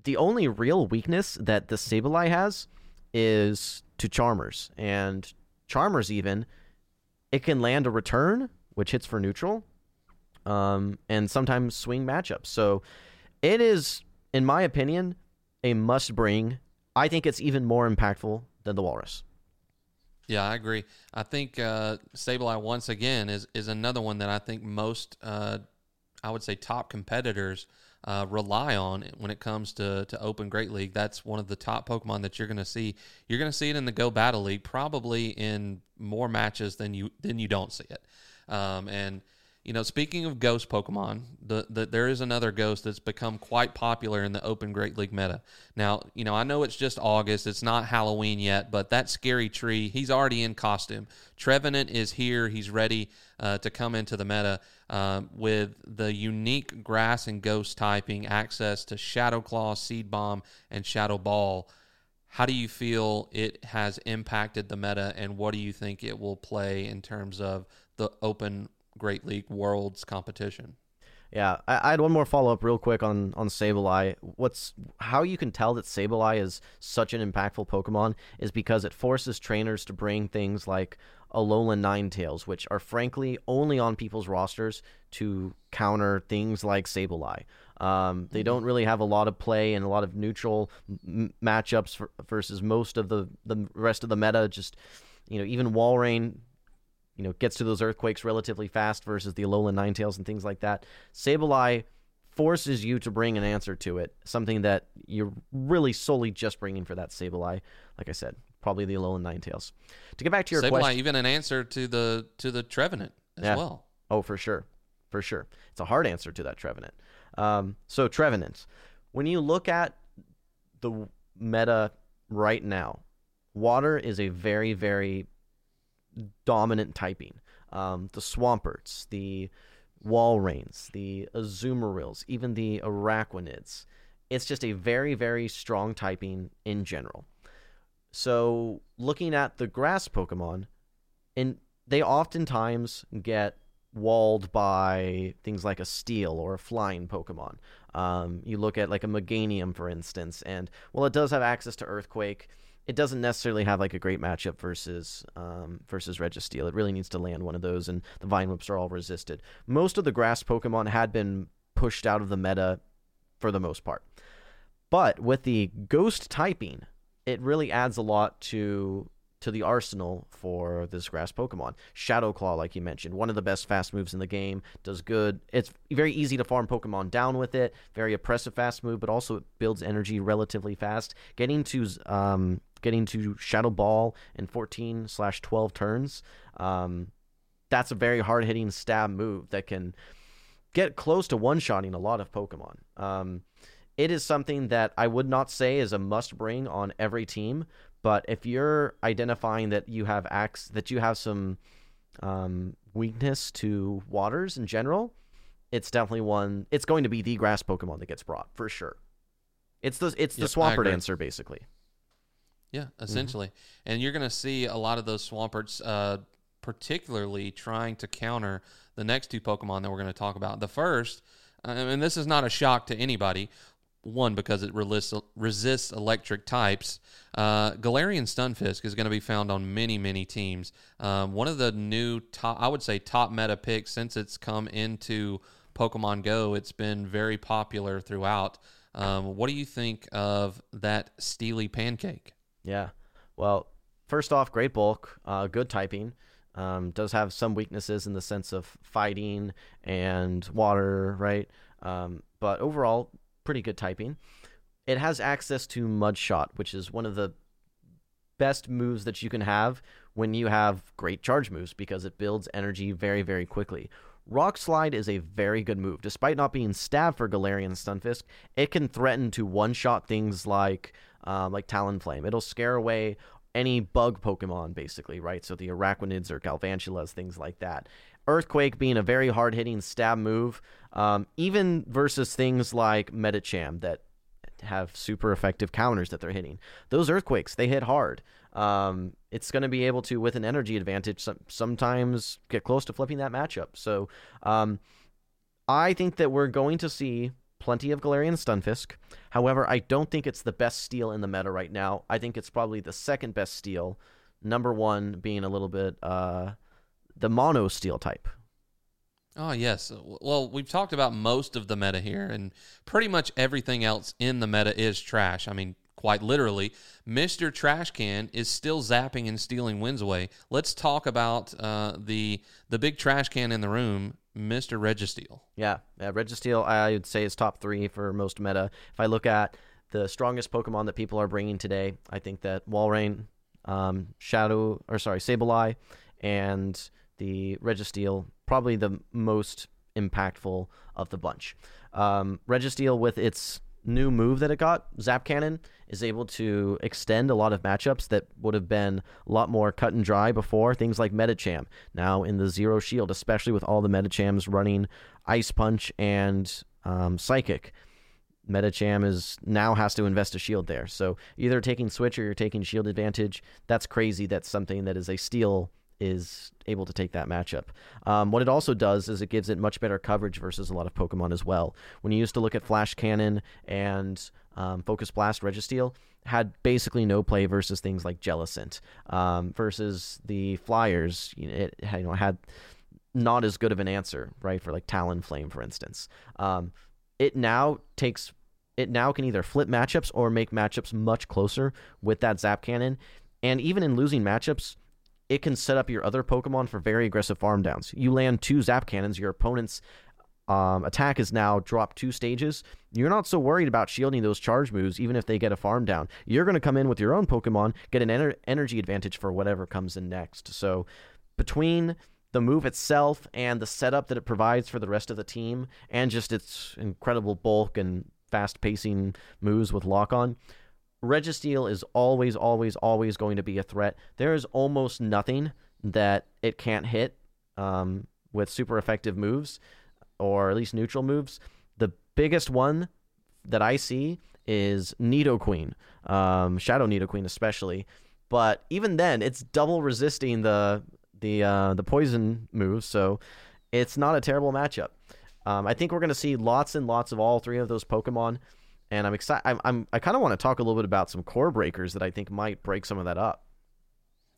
the only real weakness that the Sableye has is to Charmers. And Charmers, even, it can land a return, which hits for neutral, um, and sometimes swing matchups. So it is, in my opinion, a must bring. I think it's even more impactful than the Walrus. Yeah, I agree. I think uh, Sableye once again is is another one that I think most, uh, I would say, top competitors uh, rely on when it comes to, to Open Great League. That's one of the top Pokemon that you're going to see. You're going to see it in the Go Battle League, probably in more matches than you than you don't see it. Um, and you know, speaking of ghost Pokemon, the, the, there is another ghost that's become quite popular in the Open Great League meta. Now, you know, I know it's just August, it's not Halloween yet, but that scary tree, he's already in costume. Trevenant is here, he's ready uh, to come into the meta uh, with the unique grass and ghost typing, access to Shadow Claw, Seed Bomb, and Shadow Ball. How do you feel it has impacted the meta, and what do you think it will play in terms of the Open Great League Worlds competition. Yeah, I, I had one more follow up real quick on on Sableye. What's how you can tell that Sableye is such an impactful Pokemon is because it forces trainers to bring things like Alolan Ninetales, which are frankly only on people's rosters to counter things like Sableye. Um, they mm-hmm. don't really have a lot of play and a lot of neutral m- matchups for, versus most of the the rest of the meta. Just you know, even Walrein you know, gets to those earthquakes relatively fast versus the Alolan Ninetales and things like that. Sableye forces you to bring an answer to it, something that you're really solely just bringing for that Sableye. Like I said, probably the Alolan Ninetales. To get back to your Sableye, question, even an answer to the to the Trevenant as yeah. well. Oh, for sure, for sure. It's a hard answer to that Trevenant. Um, so Trevenant, when you look at the meta right now, water is a very, very dominant typing. Um, the Swamperts, the Walreins, the Azumarils, even the Araquanids. It's just a very, very strong typing in general. So, looking at the grass Pokemon, and they oftentimes get walled by things like a steel or a flying Pokemon. Um, you look at like a Meganium, for instance, and well, it does have access to Earthquake. It doesn't necessarily have like a great matchup versus um, versus Registeel. It really needs to land one of those, and the Vine Whips are all resisted. Most of the grass Pokemon had been pushed out of the meta for the most part, but with the Ghost typing, it really adds a lot to to the arsenal for this grass Pokemon. Shadow Claw, like you mentioned, one of the best fast moves in the game, does good. It's very easy to farm Pokemon down with it. Very oppressive fast move, but also it builds energy relatively fast. Getting to um, getting to Shadow Ball in 14 slash 12 turns, um, that's a very hard hitting stab move that can get close to one shotting a lot of Pokemon. Um, it is something that I would not say is a must bring on every team, but if you're identifying that you have acts that you have some um, weakness to waters in general, it's definitely one. It's going to be the grass Pokemon that gets brought for sure. It's the it's Yep, the agree. answer basically. Yeah, essentially. And you're going to see a lot of those Swamperts, uh, particularly trying to counter the next two Pokemon that we're going to talk about. The first, uh, and this is not a shock to anybody, one, because it resists, resists electric types. Uh, Galarian Stunfisk is going to be found on many, many teams. Um, one of the new top, I would say, top meta picks since it's come into Pokemon Go. It's been very popular throughout. Um, what do you think of that Steely Pancake? Yeah. Well, first off, great bulk, uh, good typing. Um, does have some weaknesses in the sense of fighting and water, right? Um, but overall, pretty good typing. It has access to Mud Shot, which is one of the best moves that you can have when you have great charge moves because it builds energy very, very quickly. Rock Slide is a very good move. Despite not being stabbed for Galarian Stunfisk, it can threaten to one-shot things like um, like Talonflame. It'll scare away any bug Pokemon, basically, right? So the Araquanids or Galvantulas, things like that. Earthquake being a very hard-hitting stab move, um, even versus things like Medicham that have super effective counters that they're hitting. Those Earthquakes, they hit hard. Um, it's going to be able to, with an energy advantage, some, sometimes get close to flipping that matchup. So um, I think that we're going to see plenty of Galarian Stunfisk. However, I don't think it's the best steel in the meta right now. I think it's probably the second best steel. Number one being a little bit uh, the mono steel type. Oh, yes. Well, we've talked about most of the meta here, and pretty much everything else in the meta is trash. I mean, quite literally, Mr. Trash Can is still zapping and stealing wins away. Let's talk about uh, the the big trash can in the room, Mr. Registeel. Yeah, uh, Registeel, I would say is top three for most meta. If I look at the strongest Pokemon that people are bringing today, I think that Walrein, um, Shadow, or sorry, Sableye, and the Registeel probably the most impactful of the bunch. Um, Registeel with its new move that it got, Zap Cannon, is able to extend a lot of matchups that would have been a lot more cut and dry before. Things like Medicham now in the Zero Shield, especially with all the Medichams running Ice Punch and um, Psychic. Medicham is now has to invest a shield there. So either taking switch or you're taking shield advantage. That's crazy. That's something that is a steal is able to take that matchup. Um, what it also does is it gives it much better coverage versus a lot of Pokemon as well. When you used to look at Flash Cannon and um, Focus Blast Registeel, had basically no play versus things like Jellicent. Um, versus the Flyers, you know, it had, you know, had not as good of an answer, right? For like Talonflame, for instance. Um, it now takes it now can either flip matchups or make matchups much closer with that Zap Cannon. And even in losing matchups, it can set up your other Pokemon for very aggressive farm downs. You land two Zap Cannons, your opponent's um, attack is now dropped two stages. You're not so worried about shielding those charge moves, even if they get a farm down. You're going to come in with your own Pokemon, get an ener- energy advantage for whatever comes in next. So, between the move itself and the setup that it provides for the rest of the team, and just its incredible bulk and fast pacing moves with lock on, Registeel is always, always, always going to be a threat. There is almost nothing that it can't hit um, with super effective moves, or at least neutral moves. The biggest one that I see is Nidoqueen, um, Shadow Nidoqueen especially. But even then, it's double resisting the the uh, the poison moves, so it's not a terrible matchup. Um, I think we're going to see lots and lots of all three of those Pokemon, and I'm excited. I'm, I'm I kind of want to talk a little bit about some core breakers that I think might break some of that up.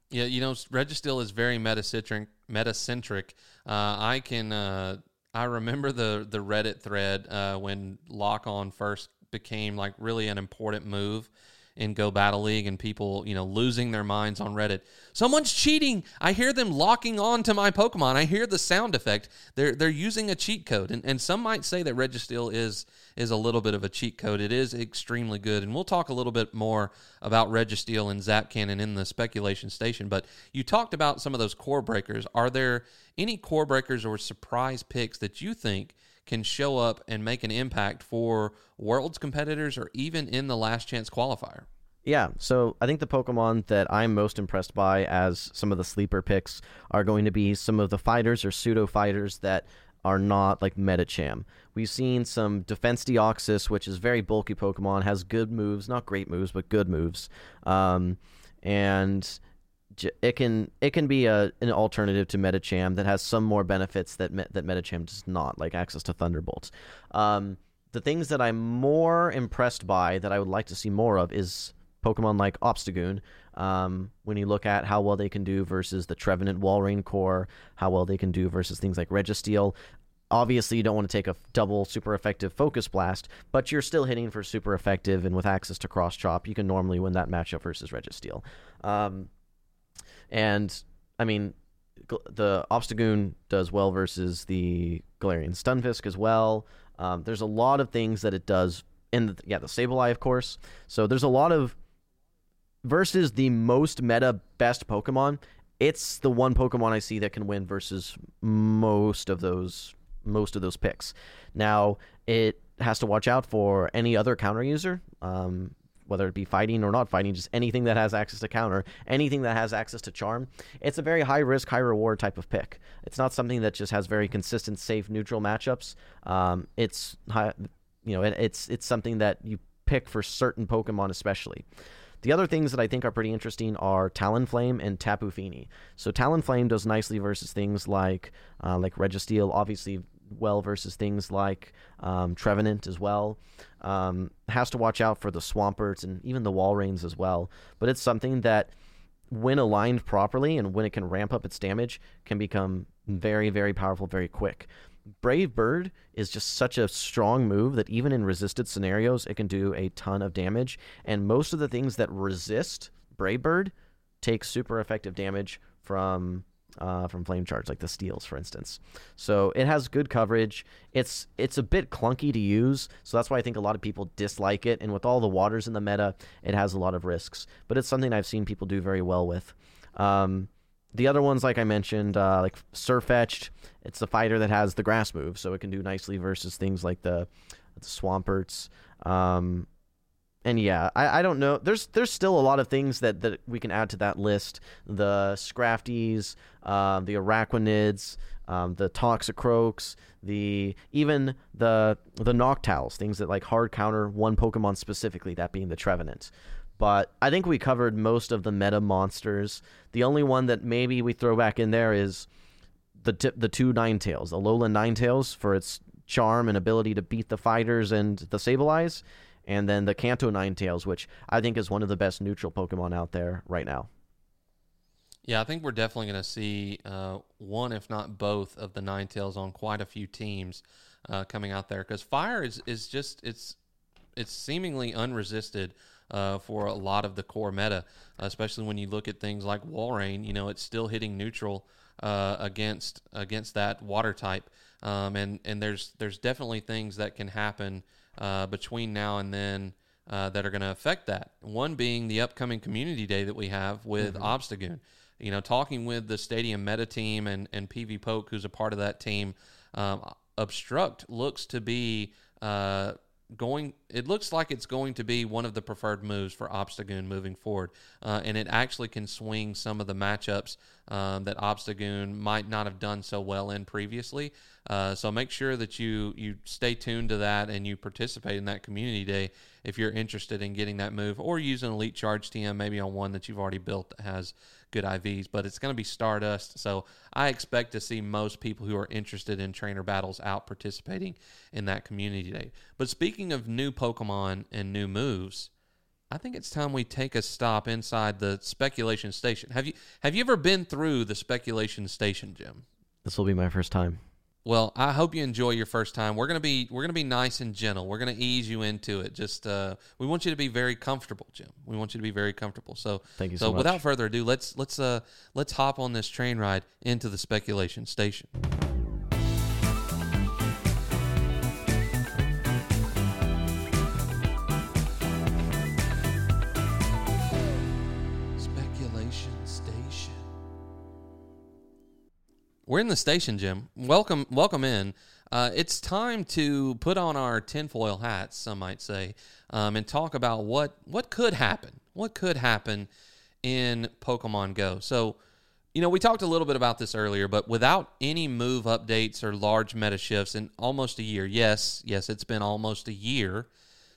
Yeah, you know, Registeel is very metacentric. Metacentric. Uh, I can. Uh, I remember the the Reddit thread uh, when Lock On first became like really an important move in Go Battle League and people, you know, losing their minds on Reddit. Someone's cheating. I hear them locking on to my Pokemon. I hear the sound effect. They're they're using a cheat code. And and some might say that Registeel is is a little bit of a cheat code. It is extremely good. And we'll talk a little bit more about Registeel and Zap Cannon in the speculation station. But you talked about some of those core breakers. Are there any core breakers or surprise picks that you think can show up and make an impact for Worlds competitors or even in the last chance qualifier. Yeah, so I think the Pokemon that I'm most impressed by as some of the sleeper picks are going to be some of the fighters or pseudo fighters that are not like Medicham. We've seen some Defense Deoxys, which is very bulky Pokemon, has good moves, not great moves, but good moves. Um, and it can it can be a an alternative to Medicham that has some more benefits that that Medicham does not, like access to Thunderbolts. Um, the things that I'm more impressed by that I would like to see more of is Pokemon like Obstagoon. Um, when you look at how well they can do versus the Trevenant Walrein core, how well they can do versus things like Registeel. Obviously, you don't want to take a double super effective Focus Blast, but you're still hitting for super effective, and with access to Cross Chop, you can normally win that matchup versus Registeel. Um, and I mean, the Obstagoon does well versus the Galarian Stunfisk as well. Um, there's a lot of things that it does in the, yeah the Sableye of course. So there's a lot of versus the most meta best Pokemon. It's the one Pokemon I see that can win versus most of those most of those picks. Now it has to watch out for any other counter user. Um, whether it be fighting or not fighting, just anything that has access to counter, anything that has access to charm. It's a very high risk, high reward type of pick. It's not something that just has very consistent, safe, neutral matchups. Um, it's high, you know, it, it's it's something that you pick for certain Pokemon, especially. The other things that I think are pretty interesting are Talonflame and Tapu Fini. So Talonflame does nicely versus things like uh, like Registeel, obviously well versus things like um, Trevenant as well. Um, has to watch out for the Swamperts and even the Walreins as well. But it's something that, when aligned properly and when it can ramp up its damage, can become very, very powerful very quick. Brave Bird is just such a strong move that even in resisted scenarios, it can do a ton of damage. And most of the things that resist Brave Bird take super effective damage from uh, from flame charge, like the steels, for instance. So it has good coverage. It's it's a bit clunky to use, so that's why I think a lot of people dislike it. And with all the waters in the meta, it has a lot of risks. But it's something I've seen people do very well with. Um, the other ones, like I mentioned, uh, like Sirfetch'd, it's the fighter that has the grass move, so it can do nicely versus things like the, the Swamperts. Um, and yeah, I, I don't know. There's there's still a lot of things that, that we can add to that list. The Scrafties, uh, the Araquanids, um, the Toxicroaks, the even the the Noctowls, things that like hard counter one Pokemon specifically, that being the Trevenant. But I think we covered most of the meta monsters. The only one that maybe we throw back in there is the t- the two Ninetales, the Alolan Ninetales for its charm and ability to beat the fighters and the Sableyes and then the Kanto Ninetales, which I think is one of the best neutral Pokemon out there right now. Yeah, I think we're definitely going to see uh, one, if not both, of the Ninetales on quite a few teams uh, coming out there because fire is, is just it's it's seemingly unresisted uh, for a lot of the core meta, especially when you look at things like Walrein. You know, it's still hitting neutral uh, against against that water type, um, and and there's there's definitely things that can happen uh, between now and then uh, that are going to affect that. One being the upcoming community day that we have with mm-hmm. Obstagoon. You know, talking with the Stadium Meta team and, and PvPoke, who's a part of that team, um, Obstruct looks to be uh, going. It looks like it's going to be one of the preferred moves for Obstagoon moving forward, uh, and it actually can swing some of the matchups um, that Obstagoon might not have done so well in previously. Uh, so make sure that you you stay tuned to that and you participate in that community day if you're interested in getting that move or use an elite charge TM maybe on one that you've already built that has good IVs. But it's going to be Stardust, so I expect to see most people who are interested in trainer battles out participating in that community day. But speaking of new Pokemon and new moves. I think it's time we take a stop inside the speculation station. Have you have you ever been through the speculation station, Jim? This will be my first time. Well, I hope you enjoy your first time. We're gonna be we're gonna be nice and gentle. We're gonna ease you into it. Just uh, we want you to be very comfortable, Jim. We want you to be very comfortable. So Thank you so so without further ado, let's let's uh let's hop on this train ride into the speculation station. We're in the station, Jim. Welcome, welcome in. Uh, it's time to put on our tinfoil hats, some might say, um, and talk about what what could happen. What could happen in Pokemon Go? So, you know, we talked a little bit about this earlier, but without any move updates or large meta shifts in almost a year. Yes, yes, it's been almost a year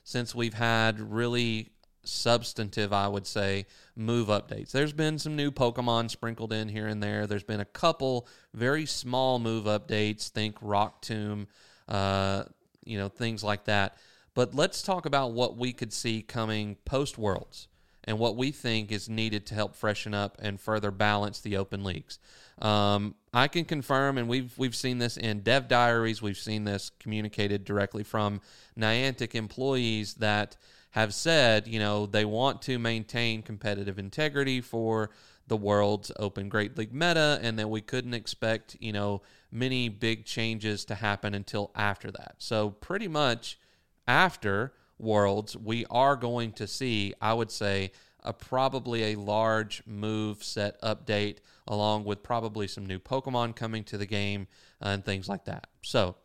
since we've had really substantive, I would say, move updates. There's been some new Pokemon sprinkled in here and there. There's been a couple very small move updates. Think Rock Tomb, uh, you know, things like that. But let's talk about what we could see coming post Worlds and what we think is needed to help freshen up and further balance the open leagues. Um, I can confirm, and we've we've seen this in dev diaries. We've seen this communicated directly from Niantic employees that have said, you know, they want to maintain competitive integrity for the world's open Great League meta, and that we couldn't expect, you know, many big changes to happen until after that. So pretty much after Worlds, we are going to see, I would say, a probably a large move set update, along with probably some new Pokemon coming to the game and things like that. So,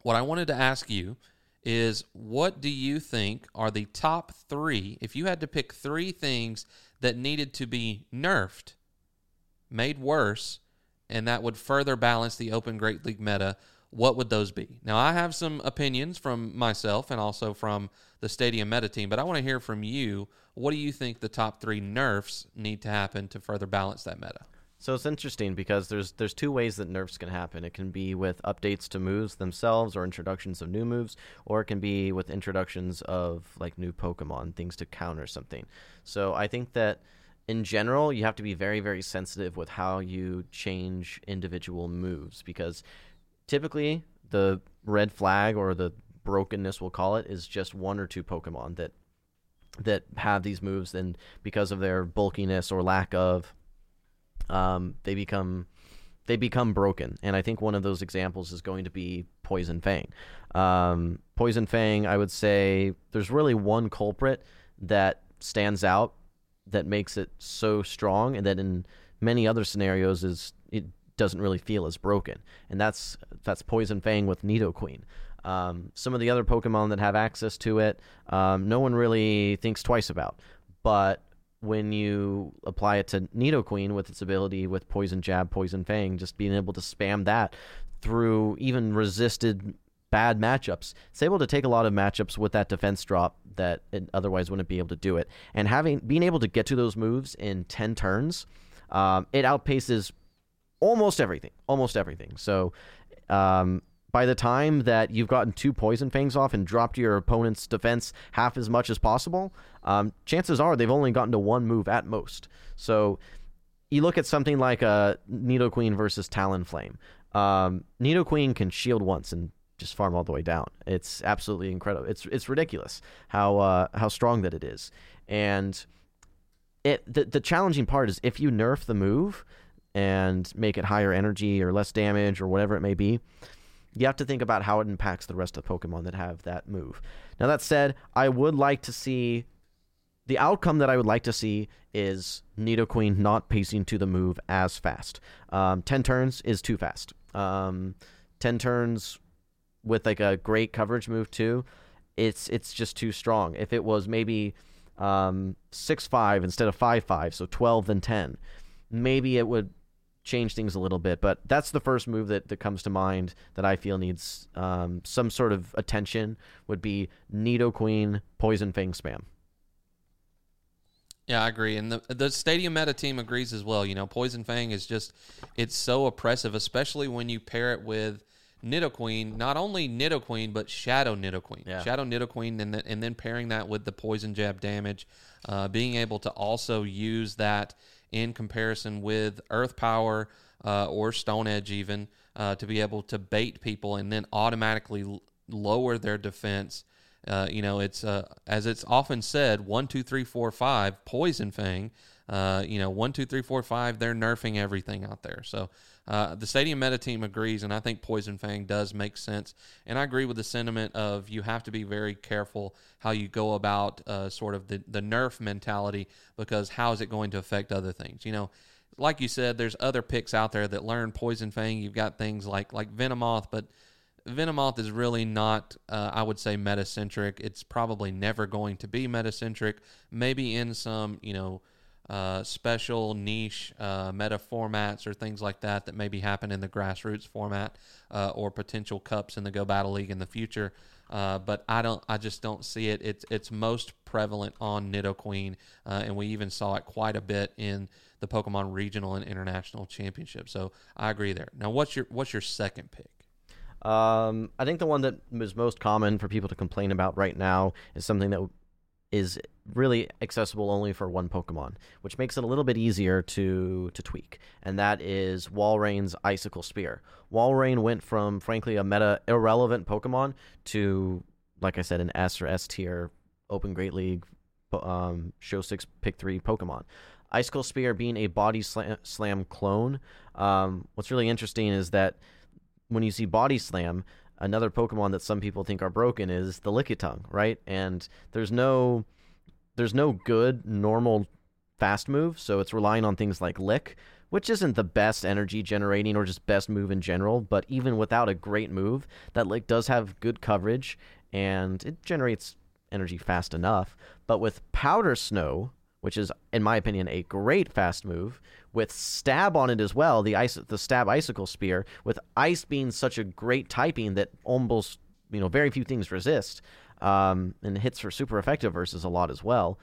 what I wanted to ask you is what do you think are the top three, if you had to pick three things that needed to be nerfed, made worse, and that would further balance the Open Great League meta, what would those be? Now, I have some opinions from myself and also from the Stadium meta team, but I want to hear from you. What do you think the top three nerfs need to happen to further balance that meta? So it's interesting because there's there's two ways that nerfs can happen. It can be with updates to moves themselves or introductions of new moves, or it can be with introductions of like new Pokemon, things to counter something. So I think that in general, you have to be very very sensitive with how you change individual moves because typically the red flag or the brokenness we'll call it is just one or two Pokemon that that have these moves and because of their bulkiness or lack of um, they become they become broken. And I think one of those examples is going to be Poison Fang. Um, Poison Fang, I would say there's really one culprit that stands out that makes it so strong, and that in many other scenarios is it doesn't really feel as broken, and that's that's Poison Fang with Nidoqueen. Um, some of the other Pokemon that have access to it, um, no one really thinks twice about, but when you apply it to Nidoqueen with its ability with Poison Jab, Poison Fang, just being able to spam that through even resisted bad matchups. It's able to take a lot of matchups with that defense drop that it otherwise wouldn't be able to do it. And having being able to get to those moves in 10 turns, um, it outpaces almost everything. Almost everything. So um, by the time that you've gotten two poison fangs off and dropped your opponent's defense half as much as possible, um, chances are they've only gotten to one move at most. So you look at something like a Nidoqueen versus Talonflame. Um, Nidoqueen can shield once and just farm all the way down. It's absolutely incredible. It's it's ridiculous how uh, how strong that it is. And it the the challenging part is if you nerf the move and make it higher energy or less damage or whatever it may be, you have to think about how it impacts the rest of Pokemon that have that move. Now, that said, I would like to see the outcome that I would like to see is Nidoqueen not pacing to the move as fast. Um, 10 turns is too fast. Um, 10 turns with like a great coverage move too, it's it's just too strong. If it was maybe um, six five instead of five five, so twelve then ten, maybe it would change things a little bit. But that's the first move that, that comes to mind that I feel needs um, some sort of attention. Would be Nidoqueen Poison Fang spam. Yeah, I agree, and the the Stadium Meta team agrees as well. You know, Poison Fang is just it's so oppressive, especially when you pair it with Nidoqueen. Not only Nidoqueen, but Shadow Nidoqueen. Yeah. Shadow Nidoqueen, and then, and then pairing that with the Poison Jab damage, uh, being able to also use that in comparison with Earth Power uh, or Stone Edge, even uh, to be able to bait people and then automatically l- lower their defense. Uh, you know, it's uh, as it's often said, one, two, three, four, five, poison fang. Uh, you know, one, two, three, four, five. They're nerfing everything out there. So uh, the stadium meta team agrees, and I think poison fang does make sense. And I agree with the sentiment of you have to be very careful how you go about uh, sort of the the nerf mentality because how is it going to affect other things? You know. Like you said, there's other picks out there that learn Poison Fang. You've got things like like Venomoth, but Venomoth is really not, uh, I would say, metacentric. It's probably never going to be metacentric. Maybe in some, you know, uh, special niche uh, meta formats or things like that that maybe happen in the grassroots format uh, or potential cups in the Go Battle League in the future. Uh, but I don't, I just don't see it. It's it's most prevalent on Nidoqueen, uh, and we even saw it quite a bit in the Pokemon Regional and International Championship. So I agree there. Now, what's your what's your second pick? Um, I think the one that is most common for people to complain about right now is something that is really accessible only for one Pokemon, which makes it a little bit easier to to tweak, and that is Walrein's Icicle Spear. Walrein went from frankly a meta irrelevant Pokemon to, like I said, an S or S tier Open Great League, um, Show Six Pick Three Pokemon. Icicle Spear being a Body Slam, slam clone. Um, what's really interesting is that when you see Body Slam, another Pokemon that some people think are broken is the Lickitung, right? And there's no there's no good normal fast move, so it's relying on things like Lick, which isn't the best energy generating or just best move in general, but even without a great move, that Lick does have good coverage and it generates energy fast enough. But with Powder Snow, which is in my opinion a great fast move with stab on it as well the ice the stab icicle spear with ice being such a great typing that almost you know very few things resist um, and hits for super effective versus a lot as well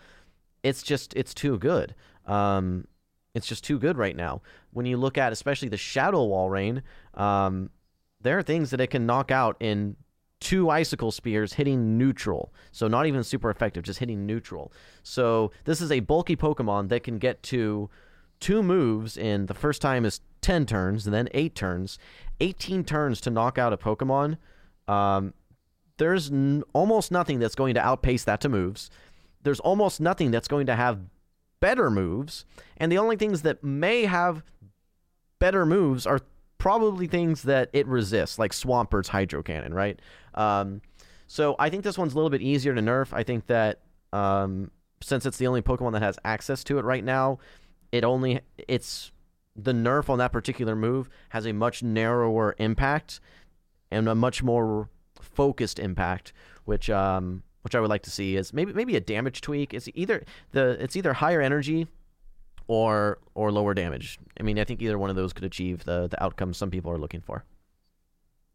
it's just it's too good um, it's just too good right now when you look at especially the shadow Walrein um, there are things that it can knock out in two icicle spears hitting neutral. So not even super effective, just hitting neutral. So this is a bulky Pokemon that can get to two moves in the first time is 10 turns and then 8 turns. 18 turns to knock out a Pokemon. Um, there's n- almost nothing that's going to outpace that to moves. There's almost nothing that's going to have better moves. And the only things that may have better moves are probably things that it resists, like Swampert's Hydro Cannon, right? Um, so I think this one's a little bit easier to nerf. I think that um, since it's the only Pokemon that has access to it right now, it only it's the nerf on that particular move has a much narrower impact and a much more focused impact, which um, which I would like to see is maybe maybe a damage tweak. It's either the it's either higher energy or or lower damage. I mean, I think either one of those could achieve the the outcome some people are looking for.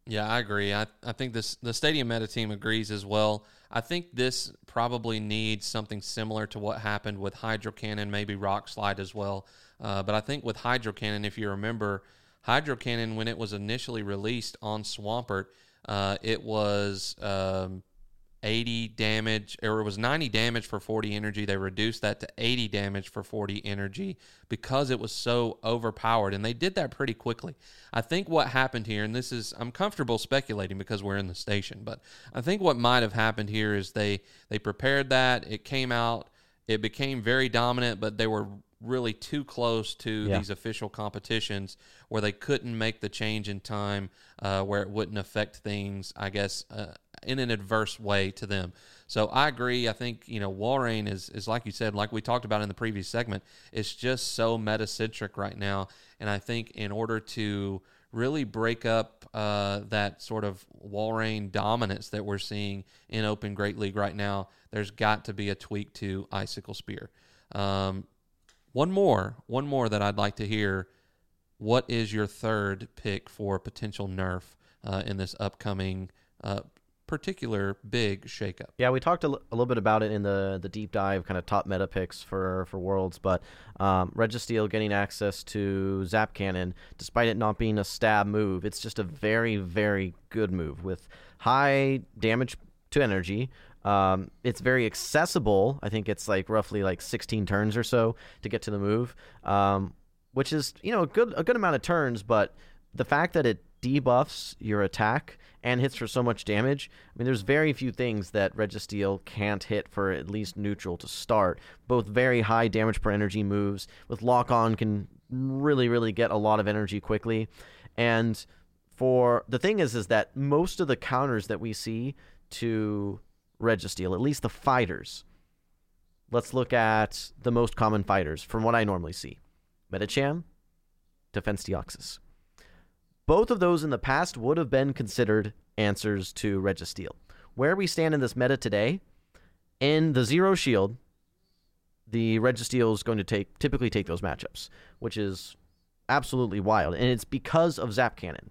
Yeah, I agree. I, I think this the stadium meta team agrees as well. I think this probably needs something similar to what happened with Hydro Cannon, maybe Rock Slide as well. Uh, but I think with Hydro Cannon, if you remember, Hydro Cannon when it was initially released on Swampert, uh, it was um, 80 damage, or it was 90 damage for 40 energy. They reduced that to 80 damage for 40 energy because it was so overpowered. And they did that pretty quickly. I think what happened here, and this is, I'm comfortable speculating because we're in the station, but I think what might have happened here is they, they prepared that, it came out, it became very dominant, but they were really too close to Yeah. these official competitions where they couldn't make the change in time uh, where it wouldn't affect things, I guess, uh, in an adverse way to them. So I agree. I think you know Walrein is is like you said, like we talked about in the previous segment. It's just so metacentric right now, and I think in order to really break up uh, that sort of Walrein dominance that we're seeing in Open Great League right now, there's got to be a tweak to Icicle Spear. Um, one more, one more that I'd like to hear. What is your third pick for potential nerf uh, in this upcoming uh, particular big shakeup? Yeah, we talked a, l- a little bit about it in the the deep dive, kind of top meta picks for for Worlds. But um, Registeel getting access to Zap Cannon, despite it not being a stab move, it's just a very very good move with high damage to energy. Um, it's very accessible. I think it's like roughly like 16 turns or so to get to the move, um, which is you know a good a good amount of turns. But the fact that it debuffs your attack and hits for so much damage. I mean, there's very few things that Registeel can't hit for at least neutral to start. Both very high damage per energy moves with lock on can really, really get a lot of energy quickly. And for the thing is, is that most of the counters that we see to Registeel, at least the fighters, let's look at the most common fighters from what I normally see Medicham, Defense Deoxys. Both of those in the past would have been considered answers to Registeel. Where we stand in this meta today, in the Zero Shield, the Registeel is going to take typically take those matchups, which is absolutely wild, and it's because of Zap Cannon.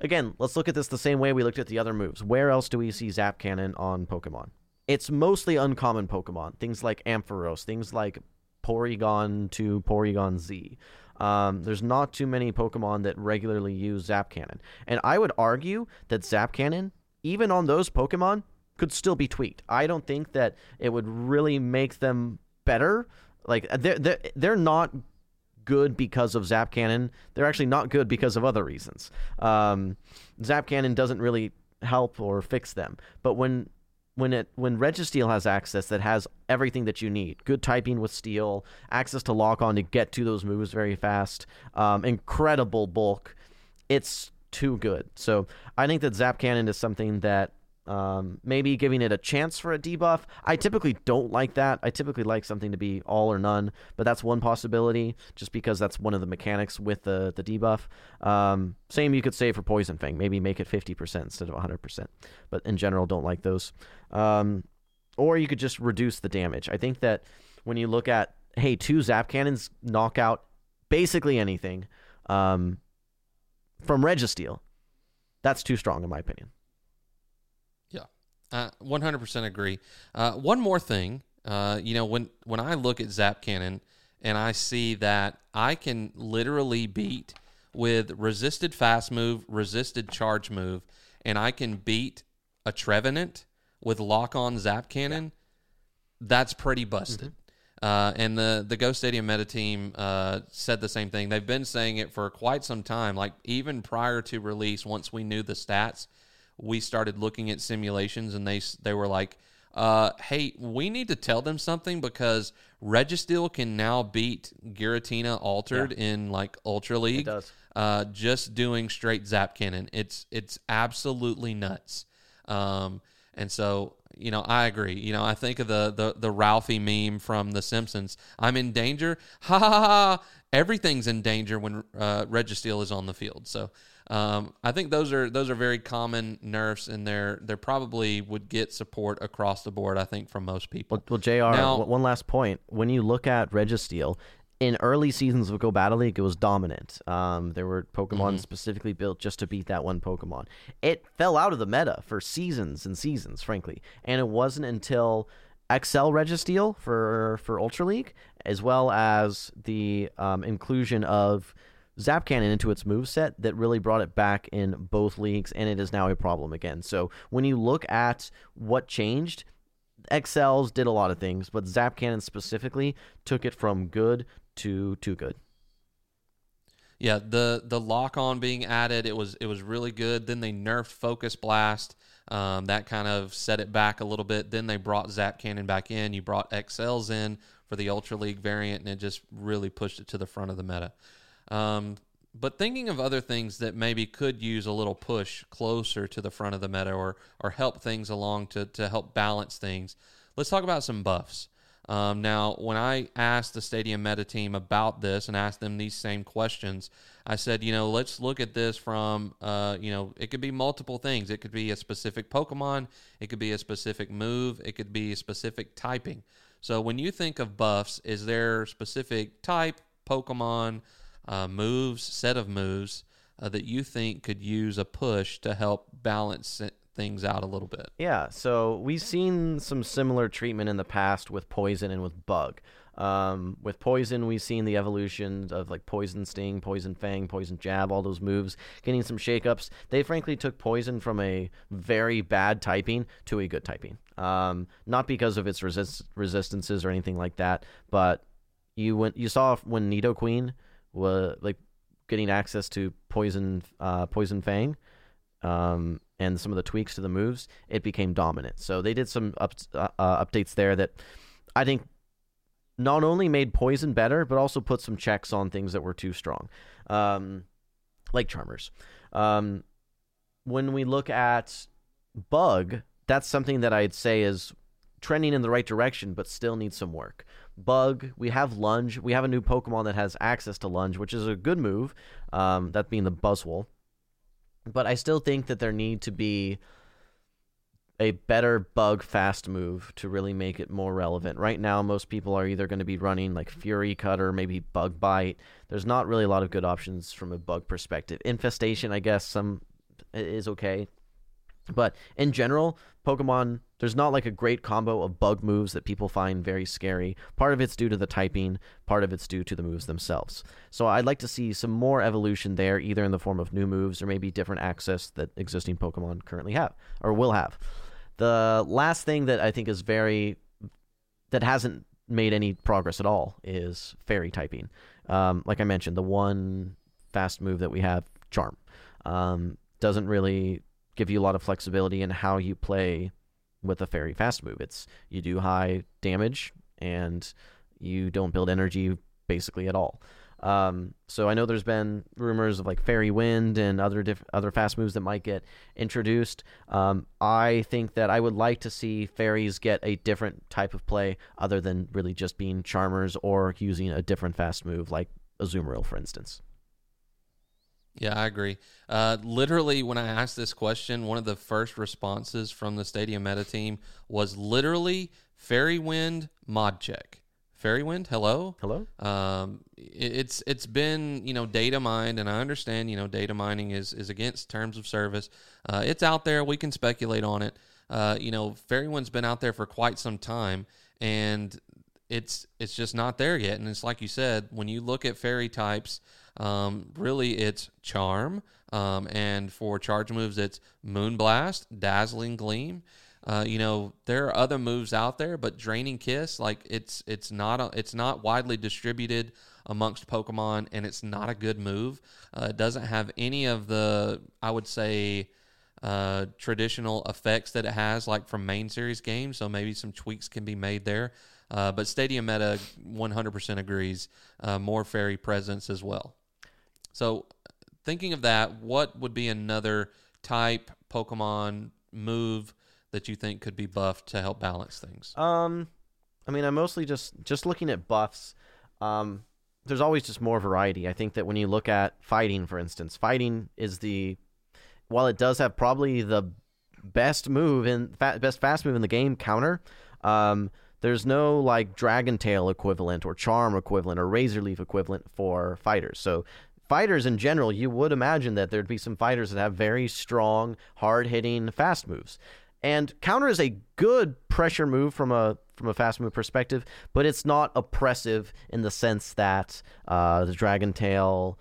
Again, let's look at this the same way we looked at the other moves. Where else do we see Zap Cannon on Pokemon? It's mostly uncommon Pokemon, things like Ampharos, things like Porygon to Porygon Z. Um, there's not too many Pokemon that regularly use Zap Cannon. And I would argue that Zap Cannon, even on those Pokemon, could still be tweaked. I don't think that it would really make them better. Like they're they're, they're not good because of Zap Cannon. They're actually not good because of other reasons. Um, Zap Cannon doesn't really help or fix them. But when when it when Registeel has access that has everything that you need, good typing with Steel, access to lock on to get to those moves very fast, um, incredible bulk, it's too good. So I think that Zap Cannon is something that um, maybe giving it a chance for a debuff. I typically don't like that. I typically like something to be all or none, but that's one possibility just because that's one of the mechanics with the, the debuff. Um, same you could say for Poison Fang. Maybe make it 50% instead of 100%, but in general, don't like those. Um, or you could just reduce the damage. I think that when you look at, hey, two Zap Cannons knock out basically anything um, from Registeel, that's too strong in my opinion. Uh, 100% agree. Uh, one more thing, uh, you know, when when I look at Zap Cannon and I see that I can literally beat with resisted fast move, resisted charge move, and I can beat a Trevenant with lock on Zap Cannon, yeah. that's pretty busted. Mm-hmm. Uh, and the the Go Stadium Meta team uh, said the same thing. They've been saying it for quite some time, like even prior to release. Once we knew the stats, we started looking at simulations and they they were like, uh, "Hey, we need to tell them something because Registeel can now beat Giratina altered yeah. in like Ultra League. Uh, just doing straight Zap Cannon. It's it's absolutely nuts. Um, and so you know, I agree. You know, I think of the the the Ralphie meme from The Simpsons. I'm in danger. <laughs> Ha ha ha! Everything's in danger when uh, Registeel is on the field. So um, I think those are those are very common nerfs, and they're they probably would get support across the board. I think from most people. Well, well Jr. Now, one last point: when you look at Registeel, in early seasons of Go Battle League, it was dominant. Um, there were Pokemon mm-hmm. specifically built just to beat that one Pokemon. It fell out of the meta for seasons and seasons, frankly, and it wasn't until XL Registeel for for Ultra League, as well as the um, inclusion of Zap Cannon into its move set that really brought it back in both leagues, and it is now a problem again. So when you look at what changed, XLs did a lot of things, but Zap Cannon specifically took it from good to too good. Yeah, the the lock on being added, it was it was really good. Then they nerfed Focus Blast. Um, that kind of set it back a little bit. Then they brought Zap Cannon back in. You brought XLs in for the Ultra League variant, and it just really pushed it to the front of the meta. Um, but thinking of other things that maybe could use a little push closer to the front of the meta or or help things along to to help balance things. Let's talk about some buffs. Um, now, when I asked the Stadium Meta team about this and asked them these same questions, I said, you know, let's look at this from, uh, you know, it could be multiple things. It could be a specific Pokemon, it could be a specific move, it could be a specific typing. So when you think of buffs, is there specific type, Pokemon, uh, moves, set of moves uh, that you think could use a push to help balance things out a little bit? Yeah, so we've seen some similar treatment in the past with poison and with bug. Um, with poison, we've seen the evolution of like poison sting, poison fang, poison jab, all those moves getting some shakeups. They frankly took poison from a very bad typing to a good typing. Um, not because of its resist- resistances or anything like that, but you went you saw when Nidoqueen was like getting access to poison uh, poison fang um, and some of the tweaks to the moves, it became dominant. So they did some up, uh, uh, updates there that I think not only made poison better, but also put some checks on things that were too strong, um, like Charmers. Um, when we look at Bug, that's something that I'd say is trending in the right direction, but still needs some work. Bug, we have Lunge. We have a new Pokemon that has access to Lunge, which is a good move, um, that being the Buzzwole but I still think that there need to be a better bug fast move to really make it more relevant. Right now, most people are either going to be running like Fury Cutter, maybe Bug Bite. There's not really a lot of good options from a bug perspective. Infestation, I guess, some is okay, but in general, Pokemon, there's not like a great combo of bug moves that people find very scary. Part of it's due to the typing, part of it's due to the moves themselves. So I'd like to see some more evolution there, either in the form of new moves or maybe different access that existing Pokemon currently have or will have. The last thing that I think is very that hasn't made any progress at all is fairy typing. Um, like I mentioned, the one fast move that we have, Charm, um, doesn't really give you a lot of flexibility in how you play with a fairy fast move. It's you do high damage and you don't build energy basically at all. Um, so I know there's been rumors of like fairy wind and other diff- other fast moves that might get introduced. Um, I think that I would like to see fairies get a different type of play other than really just being charmers or using a different fast move like Azumarill, for instance. Yeah, I agree. Uh, literally, when I asked this question, one of the first responses from the Stadium Meta team was literally Fairy Wind mod check. Fairy Wind, hello. Hello. Um, it- it's it's been you know data mined, and I understand you know data mining is is against terms of service. Uh, it's out there. We can speculate on it. Uh, you know, Fairy Wind's been out there for quite some time, and it's it's just not there yet. And it's like you said, when you look at fairy types, um, really it's charm, um, and for charge moves, it's Moonblast, Dazzling Gleam. Uh, you know, there are other moves out there, but Draining Kiss, like it's it's not a, it's not widely distributed amongst Pokemon, and it's not a good move. Uh, it doesn't have any of the I would say uh, traditional effects that it has, like from main series games. So maybe some tweaks can be made there. Uh, but Stadium Meta 100% agrees. Uh, more fairy presence as well. So, thinking of that, what would be another type Pokemon move that you think could be buffed to help balance things? Um, I mean, I'm mostly just just looking at buffs. Um, there's always just more variety. I think that when you look at fighting, for instance, fighting is the while it does have probably the best move in fa- best fast move in the game, counter. Um, there's no like Dragon Tail equivalent or Charm equivalent or Razor Leaf equivalent for fighters. So fighters in general, you would imagine that there'd be some fighters that have very strong, hard hitting fast moves. And counter is a good pressure move from a from a fast move perspective, but it's not oppressive in the sense that uh, the Dragon Tail,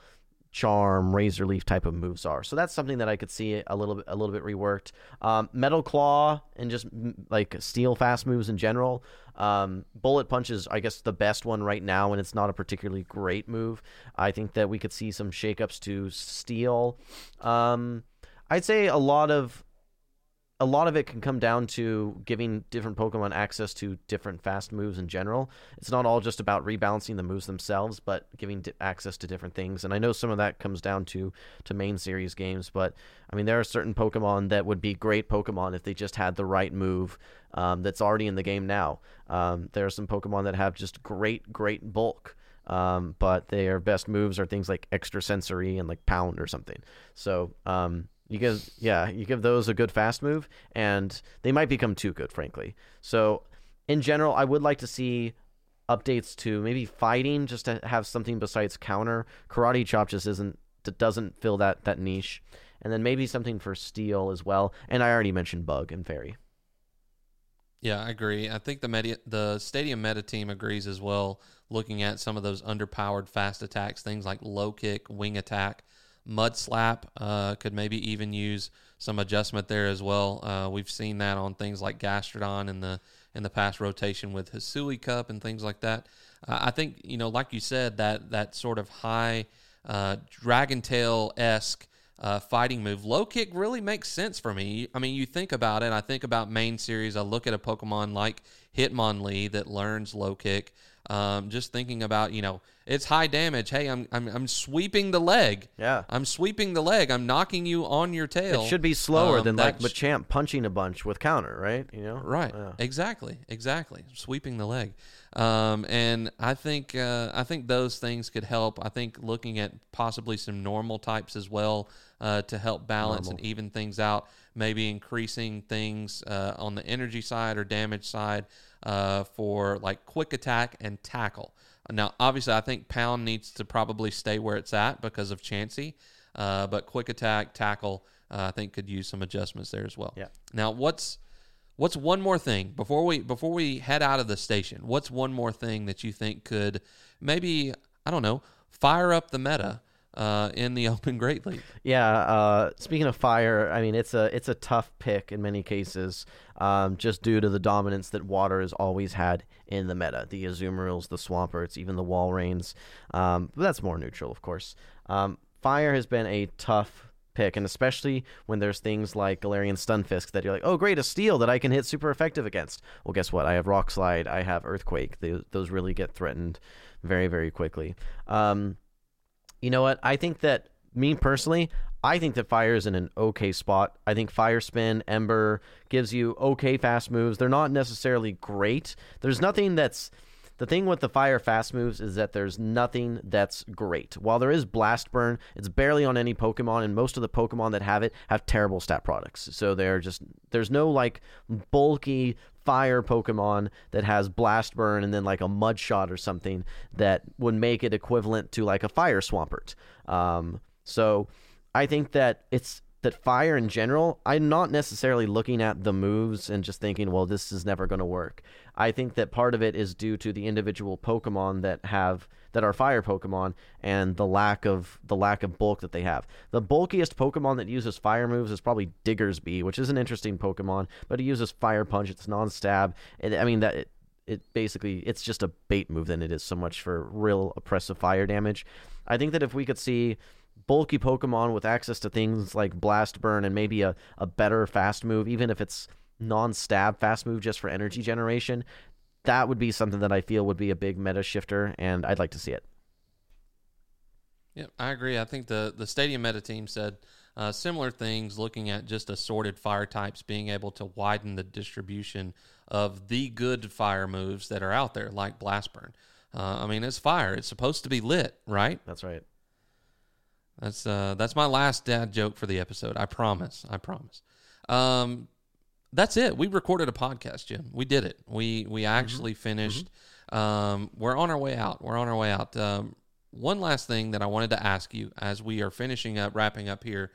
Charm, Razor Leaf type of moves are. So that's something that I could see a little bit a little bit reworked. Um, Metal Claw and just like steel fast moves in general. Um, Bullet Punch is, I guess, the best one right now, and it's not a particularly great move. I think that we could see some shakeups to Steel. Um, I'd say a lot of a lot of it can come down to giving different Pokemon access to different fast moves in general. It's not all just about rebalancing the moves themselves, but giving di- access to different things. And I know some of that comes down to to main series games, but I mean there are certain Pokemon that would be great Pokemon if they just had the right move um, that's already in the game now. Um, there are some Pokemon that have just great, great bulk. Um, but their best moves are things like extra sensory and like pound or something. So um, you give yeah, you give those a good fast move, and they might become too good, frankly. So in general, I would like to see updates to maybe fighting just to have something besides counter. Karate chop just isn't doesn't fill that that niche, and then maybe something for steel as well. And I already mentioned bug and fairy. Yeah, I agree. I think the media, the stadium meta team agrees as well. Looking at some of those underpowered fast attacks, things like low kick, wing attack, mud slap, uh, could maybe even use some adjustment there as well. Uh, we've seen that on things like Gastrodon in the in the past rotation with Hisui Cup and things like that. Uh, I think you know, like you said, that that sort of high uh, Dragon Tail esque uh, fighting move. Low kick really makes sense for me. I mean, you think about it. I think about main series. I look at a Pokemon like Hitmonlee that learns low kick. Um, just thinking about you know it's high damage. Hey, I'm I'm I'm sweeping the leg. Yeah. I'm sweeping the leg. I'm knocking you on your tail. It should be slower Um, than like Machamp punching a bunch with counter, right? You know, Right. Yeah. Exactly. Exactly. Sweeping the leg. Um, and I think uh, I think those things could help. I think looking at possibly some normal types as well uh, to help balance and even things out. Maybe increasing things uh, on the energy side or damage side uh, for like quick attack and tackle. Now, obviously, I think pound needs to probably stay where it's at because of Chansey. Uh, but quick attack, tackle, uh, I think could use some adjustments there as well. Yeah. Now, what's What's one more thing before we before we head out of the station? What's one more thing that you think could maybe I don't know fire up the meta uh, in the <laughs> Open Great League? Yeah. Uh, speaking of fire, I mean it's a it's a tough pick in many cases, um, just due to the dominance that water has always had in the meta. The Azumarils, the Swamperts, even the Walreins. Um, but that's more neutral, of course. Um, fire has been a tough pick, and especially when there's things like Galarian Stunfisk that you're like, oh great, a steel that I can hit super effective against. Well, guess what? I have Rock Slide, I have Earthquake. They, those really get threatened very very quickly. Um, you know what? I think that me personally, I think that fire is in an okay spot. I think fire spin, ember gives you okay fast moves. They're not necessarily great. There's nothing that's the thing with the fire fast moves is that there's nothing that's great. While there is blast burn, it's barely on any Pokemon, and most of the Pokemon that have it have terrible stat products. So they're just there's no like bulky fire Pokemon that has blast burn and then like a mud shot or something that would make it equivalent to like a fire swampert. Um, so I think that it's that fire in general, I'm not necessarily looking at the moves and just thinking, well, this is never going to work. I think that part of it is due to the individual Pokemon that have that are fire Pokemon and the lack of the lack of bulk that they have. The bulkiest Pokemon that uses fire moves is probably Diggersby, which is an interesting Pokemon, but it uses Fire Punch. It's non-stab. And I mean that. It, it basically it's just a bait move than it is so much for real oppressive fire damage. I think that if we could see bulky Pokemon with access to things like Blast Burn and maybe a, a better fast move, even if it's non stab fast move just for energy generation, that would be something that I feel would be a big meta shifter, and I'd like to see it. Yeah, I agree. I think the the stadium meta team said uh, similar things, looking at just assorted fire types, being able to widen the distribution of the good fire moves that are out there, like blast burn. Uh, I mean, it's fire; it's supposed to be lit, right? That's right. That's uh, that's my last dad joke for the episode. I promise. I promise. Um, that's it. We recorded a podcast, Jim. We did it. We we actually finished. Um, we're on our way out. We're on our way out. Um, one last thing that I wanted to ask you as we are finishing up, wrapping up here.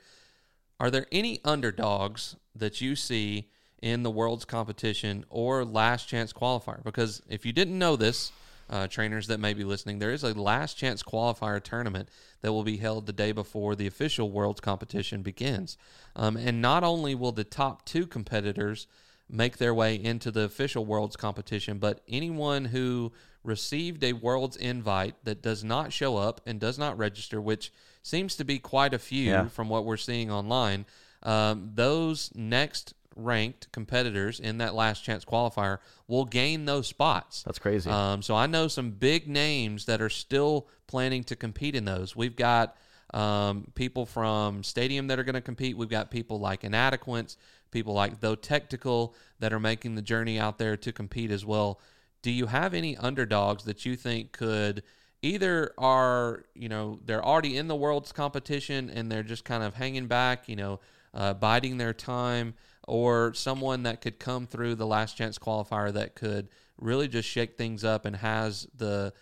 Are there any underdogs that you see in the world's competition or last chance qualifier? Because if you didn't know this, uh, trainers that may be listening, there is a last chance qualifier tournament that will be held the day before the official world's competition begins. Um, and not only will the top two competitors make their way into the official world's competition, but anyone who received a world's invite that does not show up and does not register, which seems to be quite a few Yeah. from what we're seeing online, um, those next ranked competitors in that last chance qualifier will gain those spots. That's crazy. Um, so I know some big names that are still planning to compete in those. We've got um, people from Stadium that are going to compete. We've got people like Inadequates, people like Toe Technical that are making the journey out there to compete as well. Do you have any underdogs that you think could either are you know they're already in the world's competition and they're just kind of hanging back, you know, uh, biding their time, or someone that could come through the last chance qualifier that could really just shake things up and has the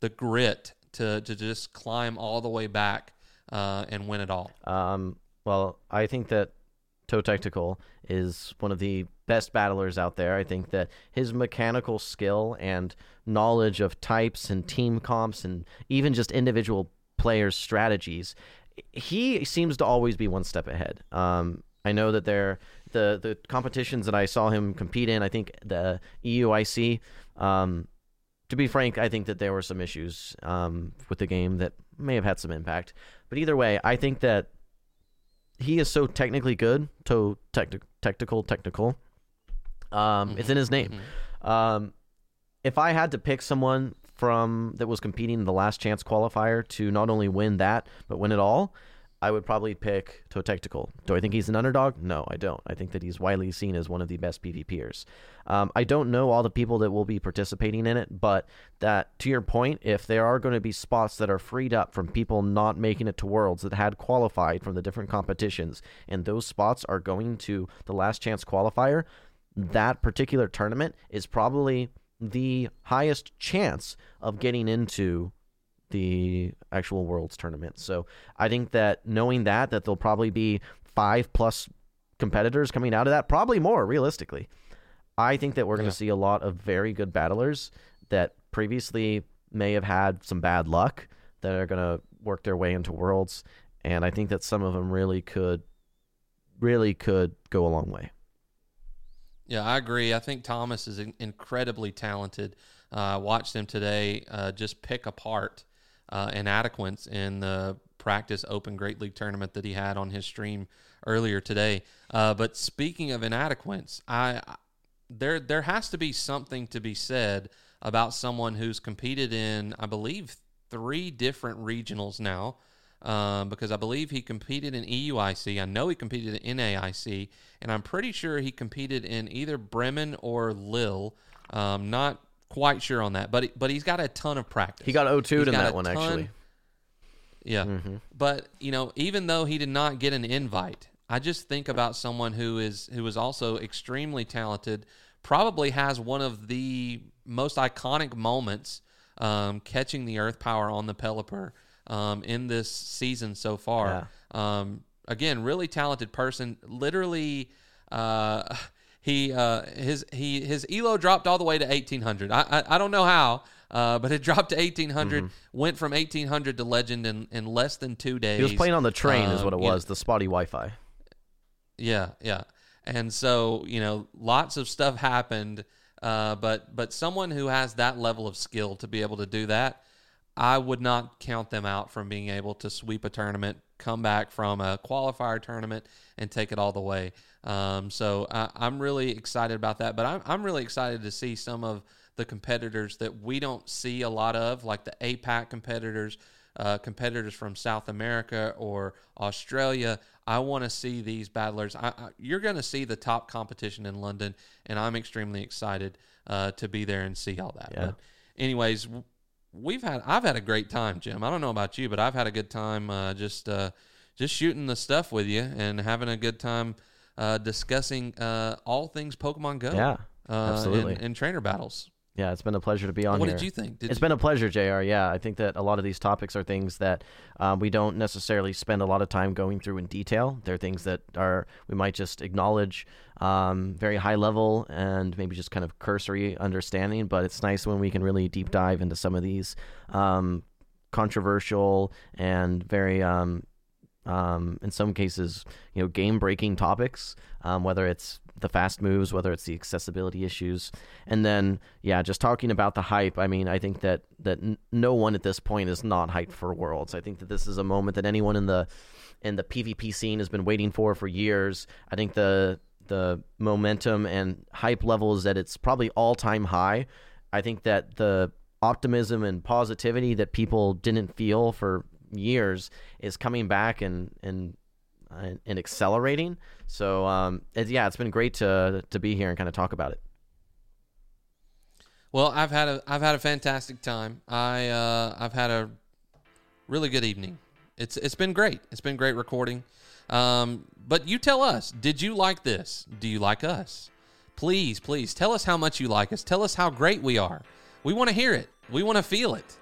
the grit to to just climb all the way back uh, and win it all. Um, well, I think that Toe Technical is one of the best battlers out there. I think that his mechanical skill and knowledge of types and team comps and even just individual players' strategies, he seems to always be one step ahead. Um, I know that there the the competitions that I saw him compete in. I think the EUIC. Um, to be frank, I think that there were some issues um, with the game that may have had some impact. But either way, I think that he is so technically good, so techni- technical, technical. Um, It's in his name. Um, if I had to pick someone from that was competing in the last chance qualifier to not only win that but win it all, I would probably pick Toe Technical. Do I think he's an underdog? No, I don't. I think that he's widely seen as one of the best PvPers. Um, I don't know all the people that will be participating in it, but that to your point, if there are going to be spots that are freed up from people not making it to Worlds that had qualified from the different competitions, and those spots are going to the last chance qualifier, that particular tournament is probably the highest chance of getting into the actual worlds tournament. So I think that knowing that that there'll probably be five plus competitors coming out of that, probably more realistically. I think that we're going to Yeah. see a lot of very good battlers that previously may have had some bad luck that are going to work their way into worlds and I think that some of them really could really could go a long way. Yeah, I agree. I think Thomas is incredibly talented. Uh, I watched him today uh, just pick apart uh, inadequates in the practice Open Great League tournament that he had on his stream earlier today. Uh, but speaking of inadequates, I, there there has to be something to be said about someone who's competed in, I believe, three different regionals now. Um, because I believe he competed in EUIC. I know he competed in NAIC, and I'm pretty sure he competed in either Bremen or Lille. Um, not quite sure on that, but he, but he's got a ton of practice. He got 0 2 He's in that one ton- actually. Yeah. Mm-hmm. But, you know, even though he did not get an invite, I just think about someone who is who is also extremely talented, probably has one of the most iconic moments um, catching the earth power on the Pelipper um, in this season so far. Um, again, really talented person. Literally, uh, he uh, his he his elo dropped all the way to 1800. I I, I don't know how. Uh, but it <laughs> dropped to 1800, went from 1800 to legend in, in less than two days. He was playing on the train, is Um, what it was, the spotty Wi Fi. yeah, yeah. And so, you know, lots of stuff happened, uh, but but someone who has that level of skill to be able to do that, I would not count them out from being able to sweep a tournament, come back from a qualifier tournament, and take it all the way. Um, so I, I'm really excited about that. But I'm I'm really excited to see some of the competitors that we don't see a lot of, like the APAC competitors, uh, competitors from South America or Australia. I want to see these battlers. I, I, you're going to see the top competition in London, and I'm extremely excited uh, to be there and see all that. Yeah. But anyways, we've had I've had a great time, Jim. I don't know about you, but I've had a good time uh, just uh, just shooting the stuff with you and having a good time uh, discussing uh, all things Pokemon Go. Yeah, uh, absolutely. And, and trainer battles. Yeah, it's been a pleasure to be on here. what here. did you think? Did It's you- been a pleasure, JR. Yeah, I think that a lot of these topics are things that um, we don't necessarily spend a lot of time going through in detail. They're things that are we might just acknowledge um, very high level and maybe just kind of cursory understanding. But it's nice when we can really deep dive into some of these um, controversial and very um, um, in some cases, you know, game breaking topics, um, whether it's the fast moves, whether it's the accessibility issues, and then yeah, just talking about the hype. I mean, I think that that no one at this point is not hyped for Worlds. I think that this is a moment that anyone in the in the PvP scene has been waiting for for years. I think the the momentum and hype levels that it's probably all time high. I think that the optimism and positivity that people didn't feel for years is coming back and and and accelerating. So um, it, yeah, it's been great to to be here and kind of talk about it. Well, I've had a I've had a fantastic time. I uh, I've had a really good evening. It's it's been great. It's been great recording. Um, but you tell us, did you like this? Do you like us? Please, please tell us how much you like us. Tell us how great we are. We want to hear it. We want to feel it.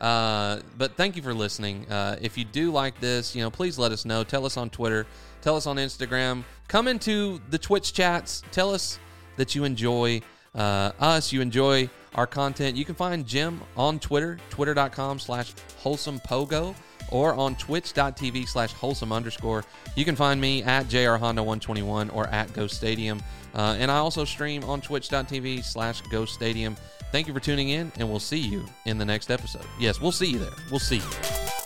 Uh, but thank you for listening. Uh, if you do like this, you know, please let us know. Tell us on Twitter. Tell us on Instagram. Come into the Twitch chats. Tell us that you enjoy uh, us. You enjoy our content. You can find Jim on Twitter, twitter.com slash wholesome pogo or on twitch.tv slash wholesome underscore. You can find me at jrhonda121 or at Go Stadium. Uh, and I also stream on twitch.tv slash Go Stadium. Thank you for tuning in, and we'll see you in the next episode. Yes, we'll see you there. We'll see you.